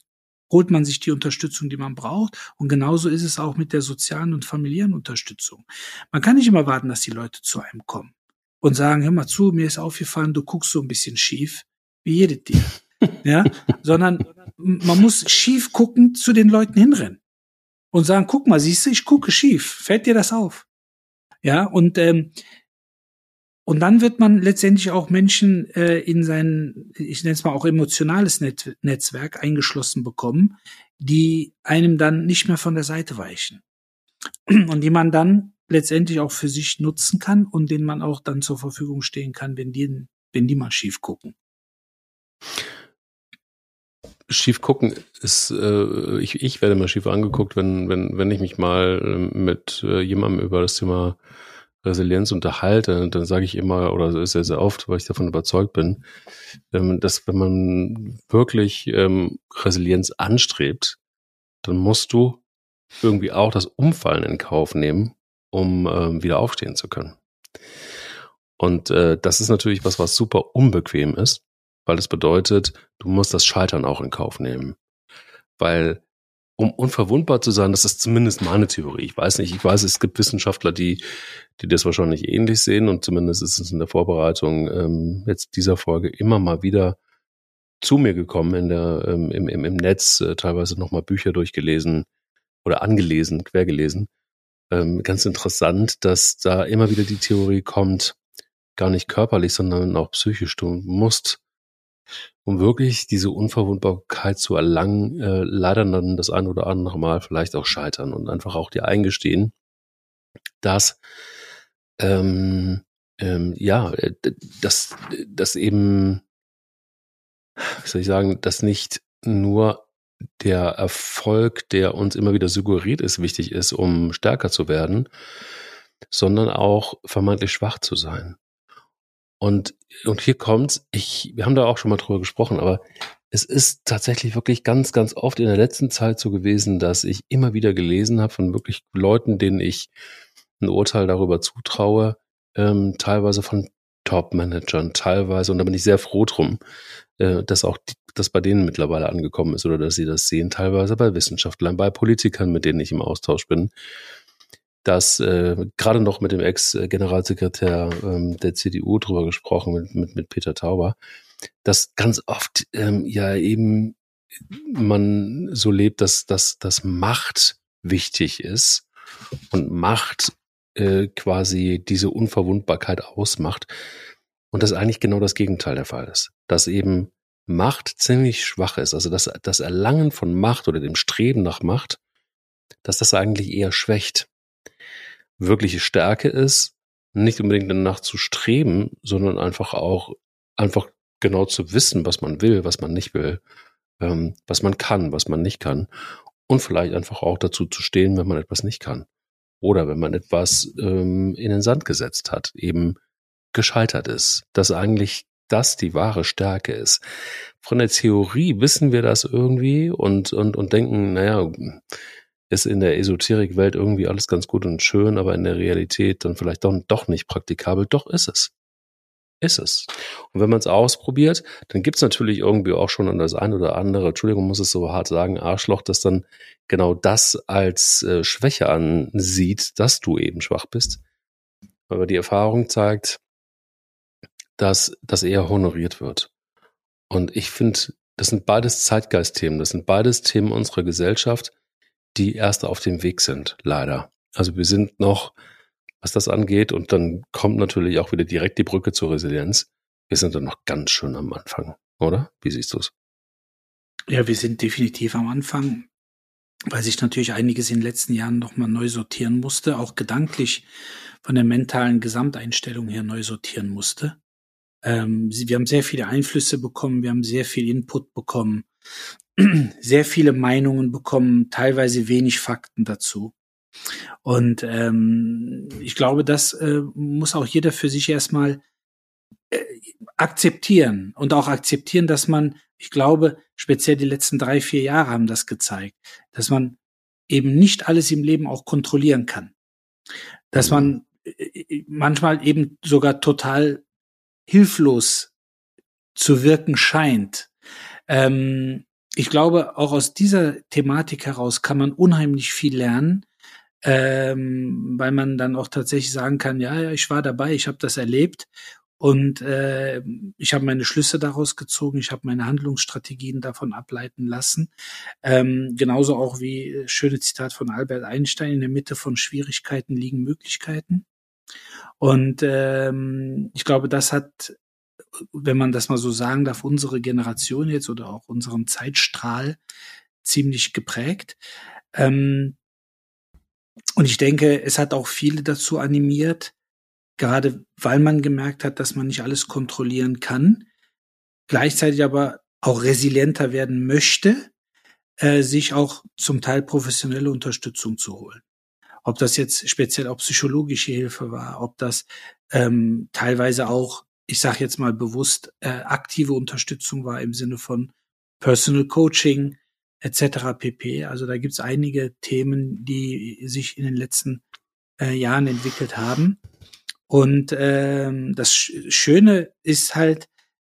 holt man sich die Unterstützung, die man braucht. Und genauso ist es auch mit der sozialen und familiären Unterstützung. Man kann nicht immer warten, dass die Leute zu einem kommen und sagen, hör mal zu, mir ist aufgefallen, du guckst so ein bisschen schief, wie jedes Tier. ja, sondern man muss schief gucken zu den Leuten hinrennen und sagen, guck mal, siehst du, ich gucke schief, fällt dir das auf? Ja, und ähm, und dann wird man letztendlich auch Menschen äh, in sein, ich nenne es mal auch emotionales Net Netzwerk eingeschlossen bekommen, die einem dann nicht mehr von der Seite weichen. Und die man dann letztendlich auch für sich nutzen kann und denen man auch dann zur Verfügung stehen kann, wenn die, wenn die mal schief gucken. Schief gucken ist, äh, ich, ich werde mal schief angeguckt, wenn, wenn, wenn ich mich mal äh, mit äh, jemandem über das Thema Resilienz unterhalte, dann sage ich immer, oder sehr, sehr oft, weil ich davon überzeugt bin, ähm, dass wenn man wirklich ähm, Resilienz anstrebt, dann musst du irgendwie auch das Umfallen in Kauf nehmen, um ähm, wieder aufstehen zu können. Und äh, das ist natürlich was, was super unbequem ist, weil das bedeutet, du musst das Scheitern auch in Kauf nehmen. Weil um unverwundbar zu sein, das ist zumindest meine Theorie. Ich weiß nicht, ich weiß, es gibt Wissenschaftler, die, die das wahrscheinlich ähnlich sehen und zumindest ist es in der Vorbereitung ähm, jetzt dieser Folge immer mal wieder zu mir gekommen in der, ähm, im, im, im Netz, äh, teilweise nochmal Bücher durchgelesen oder angelesen, quergelesen. Ähm, ganz interessant, dass da immer wieder die Theorie kommt, gar nicht körperlich, sondern auch psychisch. Du musst um wirklich diese Unverwundbarkeit zu erlangen, äh, leider dann das ein oder andere Mal vielleicht auch scheitern und einfach auch dir eingestehen, dass ähm, ähm, ja, äh, dass, dass eben, wie soll ich sagen, dass nicht nur der Erfolg, der uns immer wieder suggeriert ist, wichtig ist, um stärker zu werden, sondern auch vermeintlich schwach zu sein. Und, und hier kommt's, ich, wir haben da auch schon mal drüber gesprochen, aber es ist tatsächlich wirklich ganz, ganz oft in der letzten Zeit so gewesen, dass ich immer wieder gelesen habe von wirklich Leuten, denen ich ein Urteil darüber zutraue, ähm, teilweise von Top-Managern, teilweise, und da bin ich sehr froh drum, äh, dass auch die, das bei denen mittlerweile angekommen ist oder dass sie das sehen, teilweise bei Wissenschaftlern, bei Politikern, mit denen ich im Austausch bin, dass äh, gerade noch mit dem Ex-Generalsekretär ähm, der CDU drüber gesprochen, mit, mit, mit Peter Tauber, dass ganz oft ähm, ja eben man so lebt, dass, dass, dass Macht wichtig ist und Macht äh, quasi diese Unverwundbarkeit ausmacht und das eigentlich genau das Gegenteil der Fall ist. Dass eben Macht ziemlich schwach ist, also dass das Erlangen von Macht oder dem Streben nach Macht, dass das eigentlich eher schwächt wirkliche Stärke ist, nicht unbedingt danach zu streben, sondern einfach auch einfach genau zu wissen, was man will, was man nicht will, ähm, was man kann, was man nicht kann und vielleicht einfach auch dazu zu stehen, wenn man etwas nicht kann oder wenn man etwas ähm, in den Sand gesetzt hat, eben gescheitert ist. Das eigentlich das die wahre Stärke ist. Von der Theorie wissen wir das irgendwie und, und, und denken, naja, ist in der Esoterikwelt irgendwie alles ganz gut und schön, aber in der Realität dann vielleicht doch, doch nicht praktikabel. Doch ist es. Ist es. Und wenn man es ausprobiert, dann gibt es natürlich irgendwie auch schon an das ein oder andere, Entschuldigung, muss es so hart sagen, Arschloch, das dann genau das als äh, Schwäche ansieht, dass du eben schwach bist. Aber die Erfahrung zeigt, dass das eher honoriert wird. Und ich finde, das sind beides Zeitgeistthemen, das sind beides Themen unserer Gesellschaft, die erst auf dem Weg sind, leider. Also wir sind noch, was das angeht, und dann kommt natürlich auch wieder direkt die Brücke zur Resilienz. Wir sind dann noch ganz schön am Anfang, oder? Wie siehst du es? Ja, wir sind definitiv am Anfang, weil sich natürlich einiges in den letzten Jahren nochmal neu sortieren musste, auch gedanklich von der mentalen Gesamteinstellung her neu sortieren musste. Ähm, wir haben sehr viele Einflüsse bekommen, wir haben sehr viel Input bekommen, sehr viele Meinungen bekommen, teilweise wenig Fakten dazu. Und ähm, ich glaube, das äh, muss auch jeder für sich erstmal äh, akzeptieren und auch akzeptieren, dass man, ich glaube, speziell die letzten drei, vier Jahre haben das gezeigt, dass man eben nicht alles im Leben auch kontrollieren kann. Dass man äh, äh, manchmal eben sogar total hilflos zu wirken scheint. Ähm, ich glaube, auch aus dieser Thematik heraus kann man unheimlich viel lernen, ähm, weil man dann auch tatsächlich sagen kann, ja, ja, ich war dabei, ich habe das erlebt und äh, ich habe meine Schlüsse daraus gezogen, ich habe meine Handlungsstrategien davon ableiten lassen. Ähm, genauso auch wie äh, schöne Zitat von Albert Einstein, in der Mitte von Schwierigkeiten liegen Möglichkeiten. Und ähm, ich glaube, das hat, wenn man das mal so sagen darf, unsere Generation jetzt oder auch unseren Zeitstrahl ziemlich geprägt. Ähm, und ich denke, es hat auch viele dazu animiert, gerade weil man gemerkt hat, dass man nicht alles kontrollieren kann, gleichzeitig aber auch resilienter werden möchte, äh, sich auch zum Teil professionelle Unterstützung zu holen ob das jetzt speziell auch psychologische Hilfe war, ob das ähm, teilweise auch, ich sage jetzt mal bewusst, äh, aktive Unterstützung war im Sinne von Personal Coaching etc. pp. Also da gibt's einige Themen, die sich in den letzten äh, Jahren entwickelt haben. Und ähm, das Schöne ist halt,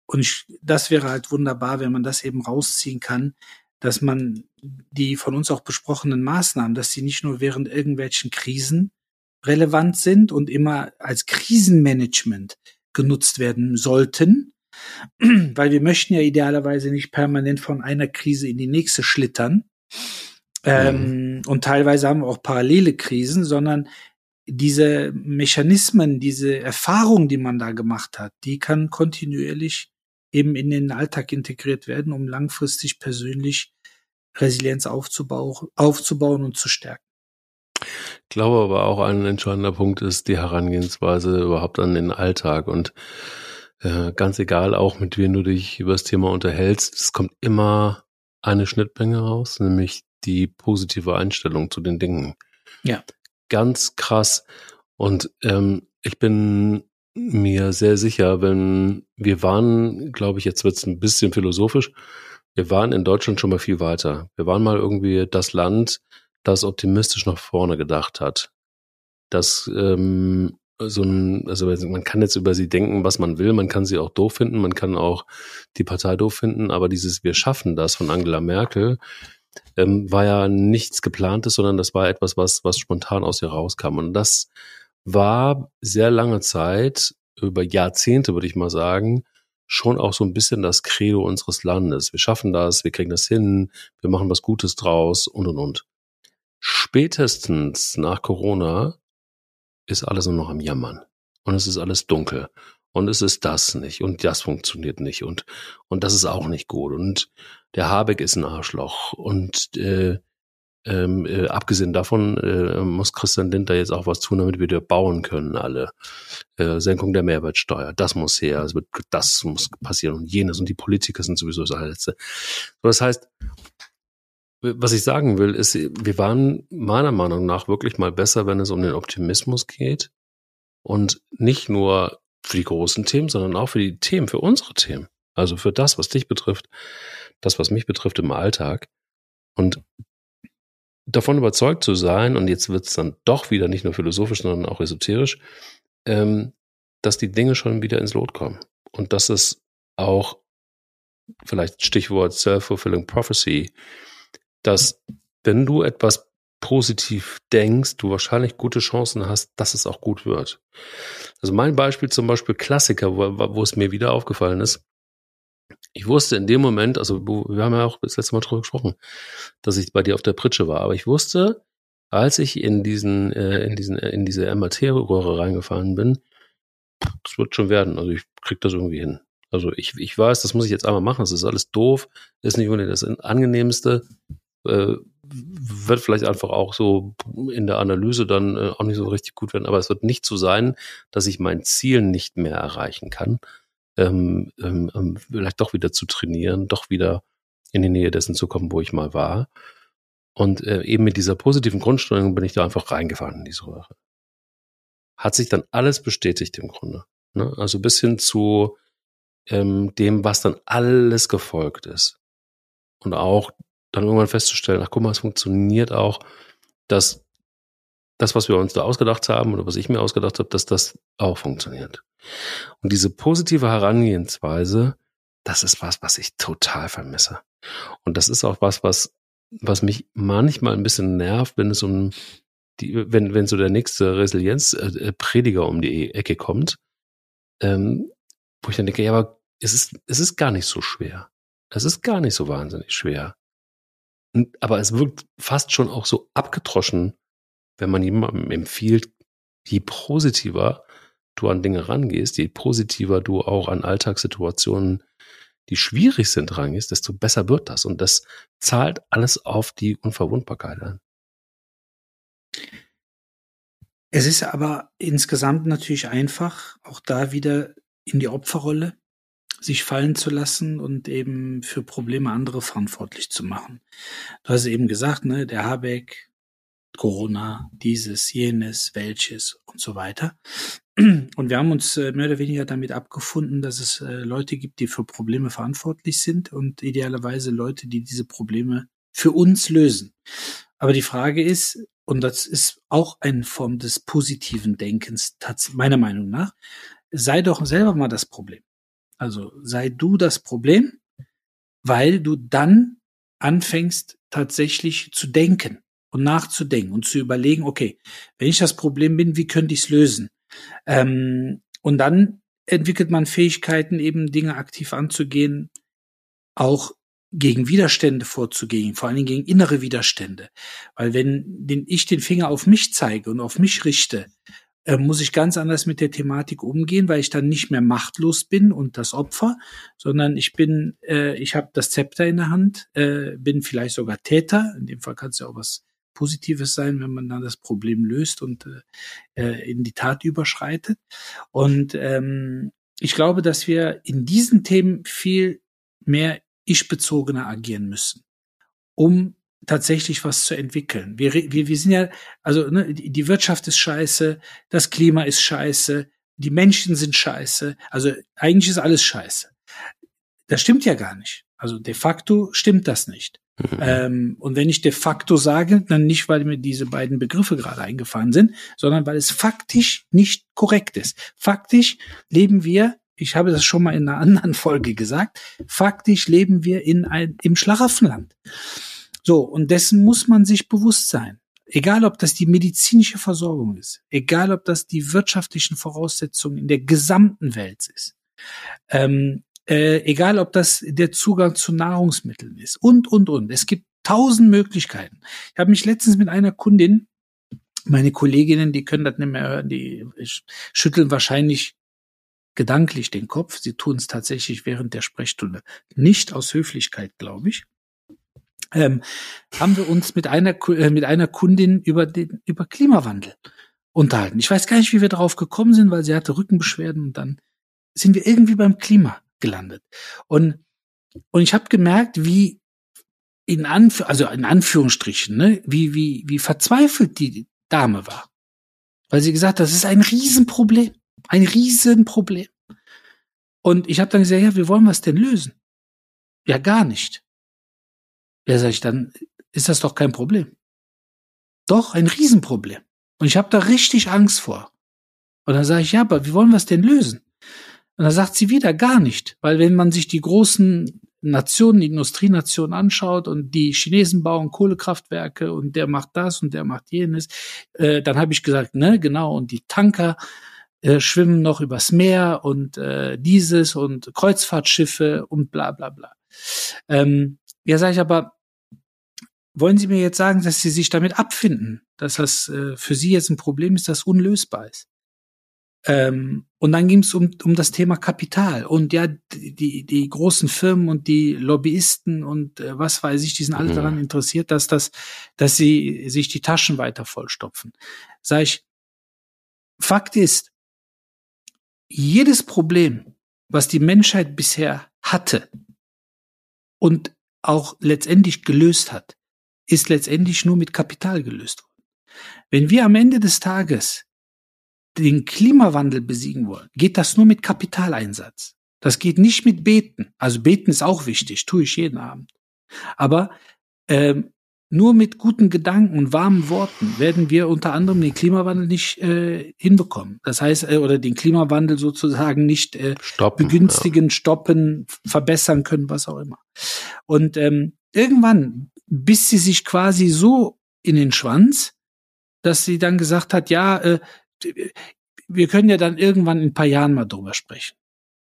und ich, das wäre halt wunderbar, wenn man das eben rausziehen kann, dass man die von uns auch besprochenen Maßnahmen, dass sie nicht nur während irgendwelchen Krisen relevant sind und immer als Krisenmanagement genutzt werden sollten, weil wir möchten ja idealerweise nicht permanent von einer Krise in die nächste schlittern. Ähm, mhm. und teilweise haben wir auch parallele Krisen, sondern diese Mechanismen, diese Erfahrung, die man da gemacht hat, die kann kontinuierlich eben in den Alltag integriert werden, um langfristig persönlich Resilienz aufzubauen, aufzubauen und zu stärken. Ich glaube aber auch ein entscheidender Punkt ist die Herangehensweise überhaupt an den Alltag und äh, ganz egal auch mit wem du dich über das Thema unterhältst, es kommt immer eine Schnittmenge raus, nämlich die positive Einstellung zu den Dingen. Ja. Ganz krass. Und ähm, ich bin mir sehr sicher, wenn wir waren, glaube ich, jetzt wird es ein bisschen philosophisch, wir waren in Deutschland schon mal viel weiter. Wir waren mal irgendwie das Land, das optimistisch nach vorne gedacht hat. Das ähm, so ein, also man kann jetzt über sie denken, was man will, man kann sie auch doof finden, man kann auch die Partei doof finden, aber dieses Wir schaffen das von Angela Merkel ähm, war ja nichts geplantes, sondern das war etwas, was, was spontan aus ihr rauskam. Und das war sehr lange Zeit, über Jahrzehnte würde ich mal sagen, schon auch so ein bisschen das Credo unseres Landes. Wir schaffen das, wir kriegen das hin, wir machen was Gutes draus und und und. Spätestens nach Corona ist alles nur noch am Jammern. Und es ist alles dunkel. Und es ist das nicht. Und das funktioniert nicht. Und, und das ist auch nicht gut. Und der Habeck ist ein Arschloch. Und äh, ähm, äh, abgesehen davon äh, muss Christian Lindner jetzt auch was tun, damit wir wieder bauen können, alle. Äh, Senkung der Mehrwertsteuer, das muss her, das, wird, das muss passieren und jenes und die Politiker sind sowieso das Letzte. Das heißt, was ich sagen will, ist, wir waren meiner Meinung nach wirklich mal besser, wenn es um den Optimismus geht und nicht nur für die großen Themen, sondern auch für die Themen, für unsere Themen. Also für das, was dich betrifft, das, was mich betrifft im Alltag. Und davon überzeugt zu sein, und jetzt wird es dann doch wieder nicht nur philosophisch, sondern auch esoterisch, ähm, dass die Dinge schon wieder ins Lot kommen. Und dass es auch, vielleicht Stichwort Self-Fulfilling Prophecy, dass wenn du etwas positiv denkst, du wahrscheinlich gute Chancen hast, dass es auch gut wird. Also mein Beispiel zum Beispiel Klassiker, wo, wo es mir wieder aufgefallen ist. Ich wusste in dem Moment, also wir haben ja auch das letzte Mal drüber gesprochen, dass ich bei dir auf der Pritsche war, aber ich wusste, als ich in diesen, äh, in diesen, äh, in diese MRT-Röhre reingefahren bin, das wird schon werden. Also ich krieg das irgendwie hin. Also ich, ich weiß, das muss ich jetzt einmal machen. Das ist alles doof, ist nicht unbedingt das angenehmste äh, wird vielleicht einfach auch so in der Analyse dann äh, auch nicht so richtig gut werden. Aber es wird nicht so sein, dass ich mein Ziel nicht mehr erreichen kann. Ähm, ähm, ähm, vielleicht doch wieder zu trainieren, doch wieder in die Nähe dessen zu kommen, wo ich mal war. Und äh, eben mit dieser positiven Grundstellung bin ich da einfach reingefahren in diese Röhre. Hat sich dann alles bestätigt im Grunde. Ne? Also bis hin zu ähm, dem, was dann alles gefolgt ist. Und auch dann irgendwann festzustellen, ach guck mal, es funktioniert auch, dass das, was wir uns da ausgedacht haben oder was ich mir ausgedacht habe, dass das auch funktioniert. Und diese positive Herangehensweise, das ist was, was ich total vermisse. Und das ist auch was, was, was mich manchmal ein bisschen nervt, wenn es um die, wenn, wenn so der nächste Resilienzprediger um die Ecke kommt, ähm, wo ich dann denke, ja, aber es ist, es ist gar nicht so schwer. Es ist gar nicht so wahnsinnig schwer. Aber es wirkt fast schon auch so abgetroschen, wenn man jemandem empfiehlt, je positiver du an Dinge rangehst, je positiver du auch an Alltagssituationen, die schwierig sind, rangehst, desto besser wird das. Und das zahlt alles auf die Unverwundbarkeit ein. Es ist aber insgesamt natürlich einfach, auch da wieder in die Opferrolle sich fallen zu lassen und eben für Probleme andere verantwortlich zu machen. Du hast eben gesagt, ne, der Habeck, Corona, dieses, jenes, welches und so weiter. Und wir haben uns äh, mehr oder weniger damit abgefunden, dass es äh, Leute gibt, die für Probleme verantwortlich sind und idealerweise Leute, die diese Probleme für uns lösen. Aber die Frage ist, und das ist auch eine Form des positiven Denkens, meiner Meinung nach, sei doch selber mal das Problem. Also sei du das Problem, weil du dann anfängst tatsächlich zu denken und nachzudenken und zu überlegen, okay, wenn ich das Problem bin, wie könnte ich es lösen? Ähm, und dann entwickelt man Fähigkeiten, eben Dinge aktiv anzugehen, auch gegen Widerstände vorzugehen, vor allen Dingen gegen innere Widerstände. Weil wenn den, ich den Finger auf mich zeige und auf mich richte, äh, muss ich ganz anders mit der Thematik umgehen, weil ich dann nicht mehr machtlos bin und das Opfer, sondern ich bin, äh, ich habe das Zepter in der Hand, äh, bin vielleicht sogar Täter. In dem Fall kann es ja auch was Positives sein, wenn man dann das Problem löst und äh, äh, in die Tat überschreitet. Und ähm, ich glaube, dass wir in diesen Themen viel mehr ich-bezogener agieren müssen, um tatsächlich was zu entwickeln. Wir, wir, wir sind ja, also ne, die Wirtschaft ist scheiße, das Klima ist scheiße, die Menschen sind scheiße, also eigentlich ist alles scheiße. Das stimmt ja gar nicht. Also de facto stimmt das nicht. Mhm. Ähm, und wenn ich de facto sage, dann nicht, weil mir diese beiden Begriffe gerade eingefahren sind, sondern weil es faktisch nicht korrekt ist. Faktisch leben wir, ich habe das schon mal in einer anderen Folge gesagt, faktisch leben wir in ein, im Schlaraffenland. So, und dessen muss man sich bewusst sein. Egal, ob das die medizinische Versorgung ist, egal, ob das die wirtschaftlichen Voraussetzungen in der gesamten Welt ist, ähm, äh, egal, ob das der Zugang zu Nahrungsmitteln ist und, und, und. Es gibt tausend Möglichkeiten. Ich habe mich letztens mit einer Kundin, meine Kolleginnen, die können das nicht mehr hören, die schütteln wahrscheinlich gedanklich den Kopf. Sie tun es tatsächlich während der Sprechstunde. Nicht aus Höflichkeit, glaube ich ähm, haben wir uns mit einer äh, mit einer Kundin über den über Klimawandel unterhalten. Ich weiß gar nicht, wie wir darauf gekommen sind, weil sie hatte Rückenbeschwerden und dann sind wir irgendwie beim Klima gelandet. Und und ich habe gemerkt, wie in Anf also in Anführungsstrichen, ne, wie wie wie verzweifelt die Dame war, weil sie gesagt, hat, das ist ein Riesenproblem. Ein Riesenproblem. Und ich habe dann gesagt, ja, wie wollen wir es denn lösen? Ja, gar nicht. Ja, sag ich, dann ist das doch kein Problem. Doch, ein Riesenproblem. Und ich habe da richtig Angst vor. Und dann sage ich, ja, aber wie wollen wir es denn lösen? Und dann sagt sie wieder gar nicht, weil wenn man sich die großen Nationen, die Industrienationen anschaut und die Chinesen bauen Kohlekraftwerke und der macht das und der macht jenes, äh, dann habe ich gesagt, ne, genau, und die Tanker äh, schwimmen noch übers Meer und äh, dieses und Kreuzfahrtschiffe und bla bla bla. Ähm, ja, sage ich aber, wollen Sie mir jetzt sagen, dass Sie sich damit abfinden, dass das äh, für Sie jetzt ein Problem ist, das unlösbar ist? Ähm, und dann ging es um, um das Thema Kapital. Und ja, die, die großen Firmen und die Lobbyisten und äh, was weiß ich, die sind alle mhm. daran interessiert, dass das, dass sie sich die Taschen weiter vollstopfen. Sag ich, Fakt ist, jedes Problem, was die Menschheit bisher hatte und auch letztendlich gelöst hat, ist letztendlich nur mit Kapital gelöst worden. Wenn wir am Ende des Tages den Klimawandel besiegen wollen, geht das nur mit Kapitaleinsatz. Das geht nicht mit Beten. Also Beten ist auch wichtig, tue ich jeden Abend. Aber ähm, nur mit guten Gedanken und warmen Worten werden wir unter anderem den Klimawandel nicht äh, hinbekommen. Das heißt, äh, oder den Klimawandel sozusagen nicht äh, stoppen, begünstigen, ja. stoppen, verbessern können, was auch immer. Und ähm, irgendwann biss sie sich quasi so in den Schwanz, dass sie dann gesagt hat, ja, äh, wir können ja dann irgendwann in ein paar Jahren mal drüber sprechen.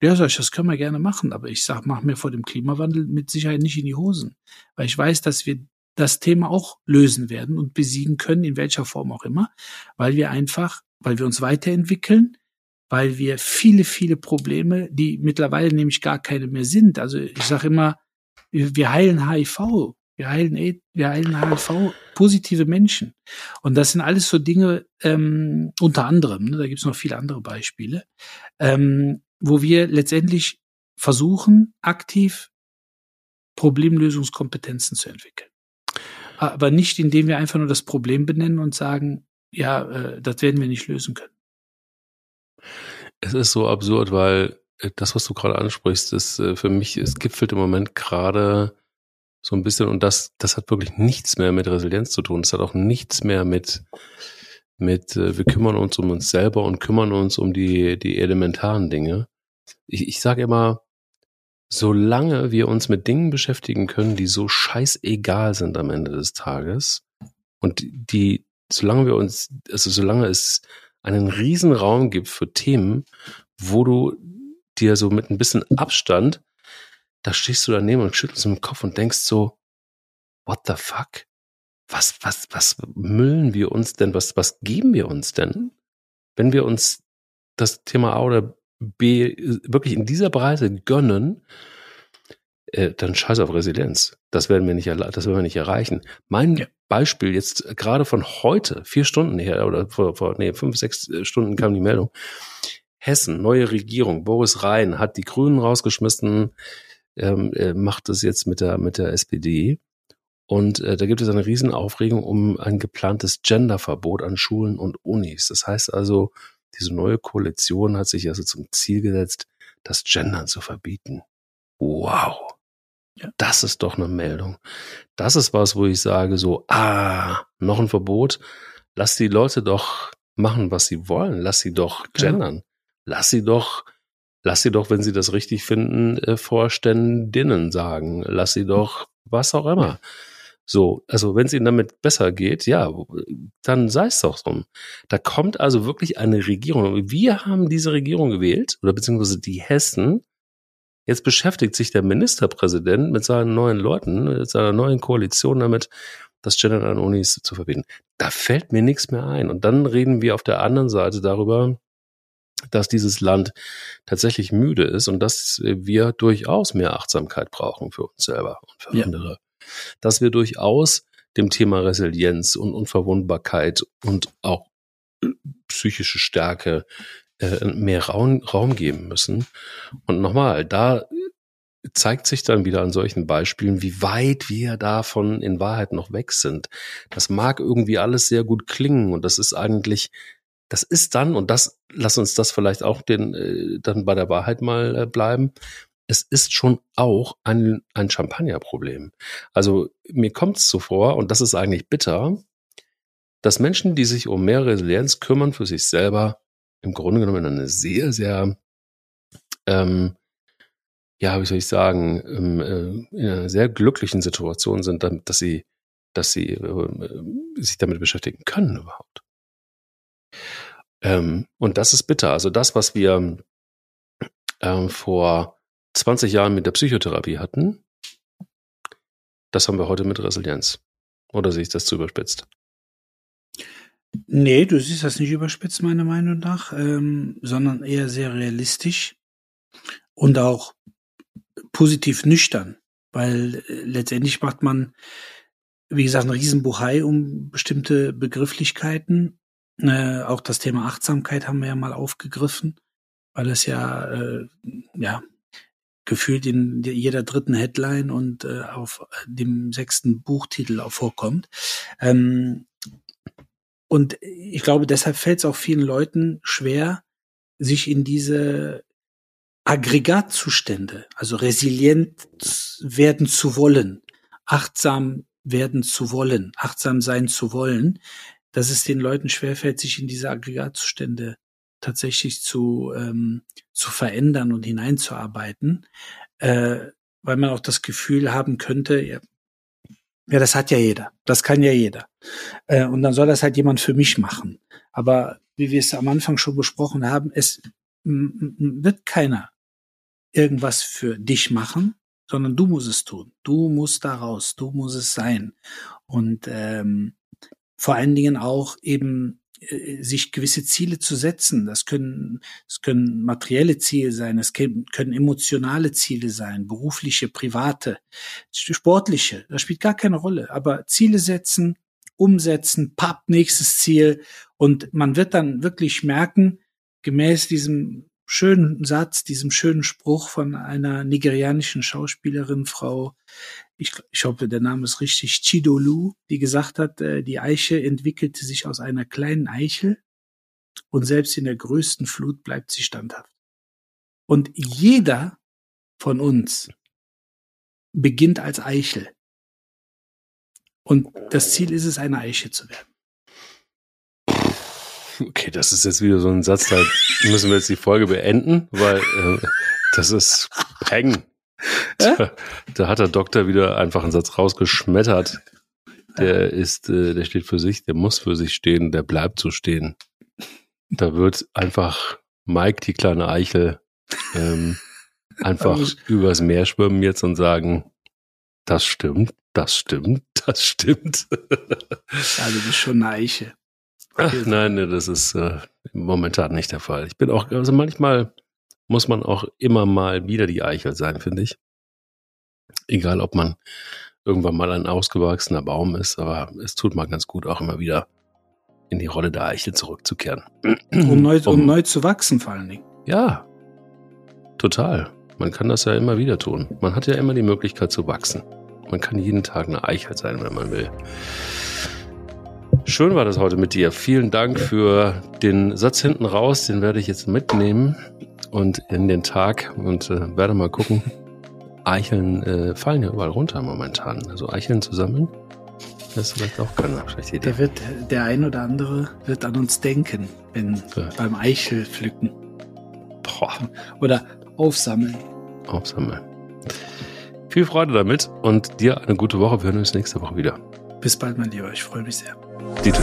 Ja, sag ich, das können wir gerne machen, aber ich sag, mach mir vor dem Klimawandel mit Sicherheit nicht in die Hosen, weil ich weiß, dass wir das Thema auch lösen werden und besiegen können, in welcher Form auch immer, weil wir einfach, weil wir uns weiterentwickeln, weil wir viele, viele Probleme, die mittlerweile nämlich gar keine mehr sind. Also ich sage immer, wir heilen HIV, wir heilen, wir heilen HIV positive Menschen. Und das sind alles so Dinge, ähm, unter anderem, ne, da gibt es noch viele andere Beispiele, ähm, wo wir letztendlich versuchen, aktiv Problemlösungskompetenzen zu entwickeln. Aber nicht, indem wir einfach nur das Problem benennen und sagen, ja, äh, das werden wir nicht lösen können. Es ist so absurd, weil äh, das, was du gerade ansprichst, ist äh, für mich, es gipfelt im Moment gerade so ein bisschen, und das, das hat wirklich nichts mehr mit Resilienz zu tun. Das hat auch nichts mehr mit, mit, äh, wir kümmern uns um uns selber und kümmern uns um die, die elementaren Dinge. Ich, ich sage immer, solange wir uns mit Dingen beschäftigen können, die so scheißegal sind am Ende des Tages und die, solange wir uns, also solange es einen riesen Raum gibt für Themen, wo du dir so mit ein bisschen Abstand da stehst du daneben und schüttelst im Kopf und denkst so, what the fuck? Was, was, was müllen wir uns denn? Was, was geben wir uns denn? Wenn wir uns das Thema A oder B wirklich in dieser Breite gönnen, äh, dann scheiß auf Resilienz. Das werden wir nicht, das werden wir nicht erreichen. Mein ja. Beispiel jetzt gerade von heute, vier Stunden her, oder vor, vor nee, fünf, sechs Stunden kam die Meldung. Hessen, neue Regierung, Boris Rhein hat die Grünen rausgeschmissen, ähm, äh, macht es jetzt mit der, mit der SPD. Und äh, da gibt es eine Riesenaufregung um ein geplantes Genderverbot an Schulen und Unis. Das heißt also, diese neue Koalition hat sich also zum Ziel gesetzt, das Gendern zu verbieten. Wow. Ja. Das ist doch eine Meldung. Das ist was, wo ich sage so, ah, noch ein Verbot. Lass die Leute doch machen, was sie wollen. Lass sie doch gendern. Ja. Lass sie doch Lass sie doch, wenn sie das richtig finden, äh, Vorständinnen sagen. Lass sie doch was auch immer. So, also wenn es ihnen damit besser geht, ja, dann sei es doch so. Da kommt also wirklich eine Regierung. Wir haben diese Regierung gewählt, oder beziehungsweise die Hessen. Jetzt beschäftigt sich der Ministerpräsident mit seinen neuen Leuten, mit seiner neuen Koalition damit, das Gender an Unis zu verbieten. Da fällt mir nichts mehr ein. Und dann reden wir auf der anderen Seite darüber, dass dieses Land tatsächlich müde ist und dass wir durchaus mehr Achtsamkeit brauchen für uns selber und für ja. andere. Dass wir durchaus dem Thema Resilienz und Unverwundbarkeit und auch psychische Stärke äh, mehr Raum, Raum geben müssen. Und nochmal, da zeigt sich dann wieder an solchen Beispielen, wie weit wir davon in Wahrheit noch weg sind. Das mag irgendwie alles sehr gut klingen und das ist eigentlich das ist dann, und das, lass uns das vielleicht auch den, äh, dann bei der Wahrheit mal äh, bleiben, es ist schon auch ein, ein Champagnerproblem. Also mir kommt es so vor, und das ist eigentlich bitter, dass Menschen, die sich um mehr Resilienz kümmern für sich selber, im Grunde genommen in einer sehr, sehr, ähm, ja, wie soll ich sagen, ähm, äh, in einer sehr glücklichen Situation sind, dass sie, dass sie äh, sich damit beschäftigen können überhaupt. Ähm, und das ist bitter. Also das, was wir ähm, vor 20 Jahren mit der Psychotherapie hatten, das haben wir heute mit Resilienz. Oder sehe ich das zu überspitzt? Nee, du siehst das nicht überspitzt, meiner Meinung nach, ähm, sondern eher sehr realistisch und auch positiv nüchtern, weil äh, letztendlich macht man, wie gesagt, ein Riesenbuchei um bestimmte Begrifflichkeiten. Äh, auch das Thema Achtsamkeit haben wir ja mal aufgegriffen, weil es ja, äh, ja, gefühlt in jeder dritten Headline und äh, auf dem sechsten Buchtitel auch vorkommt. Ähm, und ich glaube, deshalb fällt es auch vielen Leuten schwer, sich in diese Aggregatzustände, also resilient werden zu wollen, achtsam werden zu wollen, achtsam sein zu wollen, dass es den Leuten schwerfällt, sich in diese Aggregatzustände tatsächlich zu, ähm, zu verändern und hineinzuarbeiten, äh, weil man auch das Gefühl haben könnte, ja, ja, das hat ja jeder. Das kann ja jeder. Äh, und dann soll das halt jemand für mich machen. Aber wie wir es am Anfang schon besprochen haben, es wird keiner irgendwas für dich machen, sondern du musst es tun. Du musst da raus, du musst es sein. Und ähm, vor allen Dingen auch eben äh, sich gewisse Ziele zu setzen. Das können, das können materielle Ziele sein, es können, emotionale Ziele sein, berufliche, private, sportliche. Das spielt gar keine Rolle. Aber Ziele setzen, umsetzen, papp, nächstes Ziel. Und man wird dann wirklich merken, gemäß diesem schönen Satz, diesem schönen Spruch von einer nigerianischen Schauspielerin, Frau, ich, ich hoffe, der Name ist richtig, Chidolu, die gesagt hat, äh, die Eiche entwickelte sich aus einer kleinen Eichel und selbst in der größten Flut bleibt sie standhaft. Und jeder von uns beginnt als Eichel. Und das Ziel ist es, eine Eiche zu werden. Okay, das ist jetzt wieder so ein Satz, da müssen wir jetzt die Folge beenden, weil äh, das ist Peng. Da, da, hat der Doktor wieder einfach einen Satz rausgeschmettert. Der ist, äh, der steht für sich, der muss für sich stehen, der bleibt so stehen. Da wird einfach Mike, die kleine Eichel, ähm, einfach übers Meer schwimmen jetzt und sagen, das stimmt, das stimmt, das stimmt. Also du bist schon eine Eiche. Ach, nein, nee, das ist äh, momentan nicht der Fall. Ich bin auch, also manchmal muss man auch immer mal wieder die Eichel sein, finde ich. Egal, ob man irgendwann mal ein ausgewachsener Baum ist, aber es tut mal ganz gut, auch immer wieder in die Rolle der Eichel zurückzukehren. Um neu, um, um neu zu wachsen, vor allen Dingen. Ja, total. Man kann das ja immer wieder tun. Man hat ja immer die Möglichkeit zu wachsen. Man kann jeden Tag eine Eichel sein, wenn man will. Schön war das heute mit dir. Vielen Dank für den Satz hinten raus. Den werde ich jetzt mitnehmen und in den Tag und äh, werde mal gucken. Eicheln äh, fallen ja überall runter momentan. Also Eicheln zu sammeln, das ist vielleicht auch keine schlechte Idee. Der, wird, der ein oder andere wird an uns denken, wenn ja. beim Eichel pflücken. Boah. Oder aufsammeln. Aufsammeln. Viel Freude damit und dir eine gute Woche. Wir hören uns nächste Woche wieder. Bis bald, mein Lieber. Ich freue mich sehr. Dieter.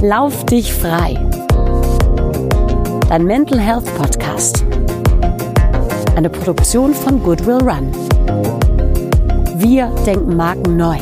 Lauf dich frei. Dein Mental Health Podcast. Eine Produktion von Goodwill Run. Wir denken Marken neu.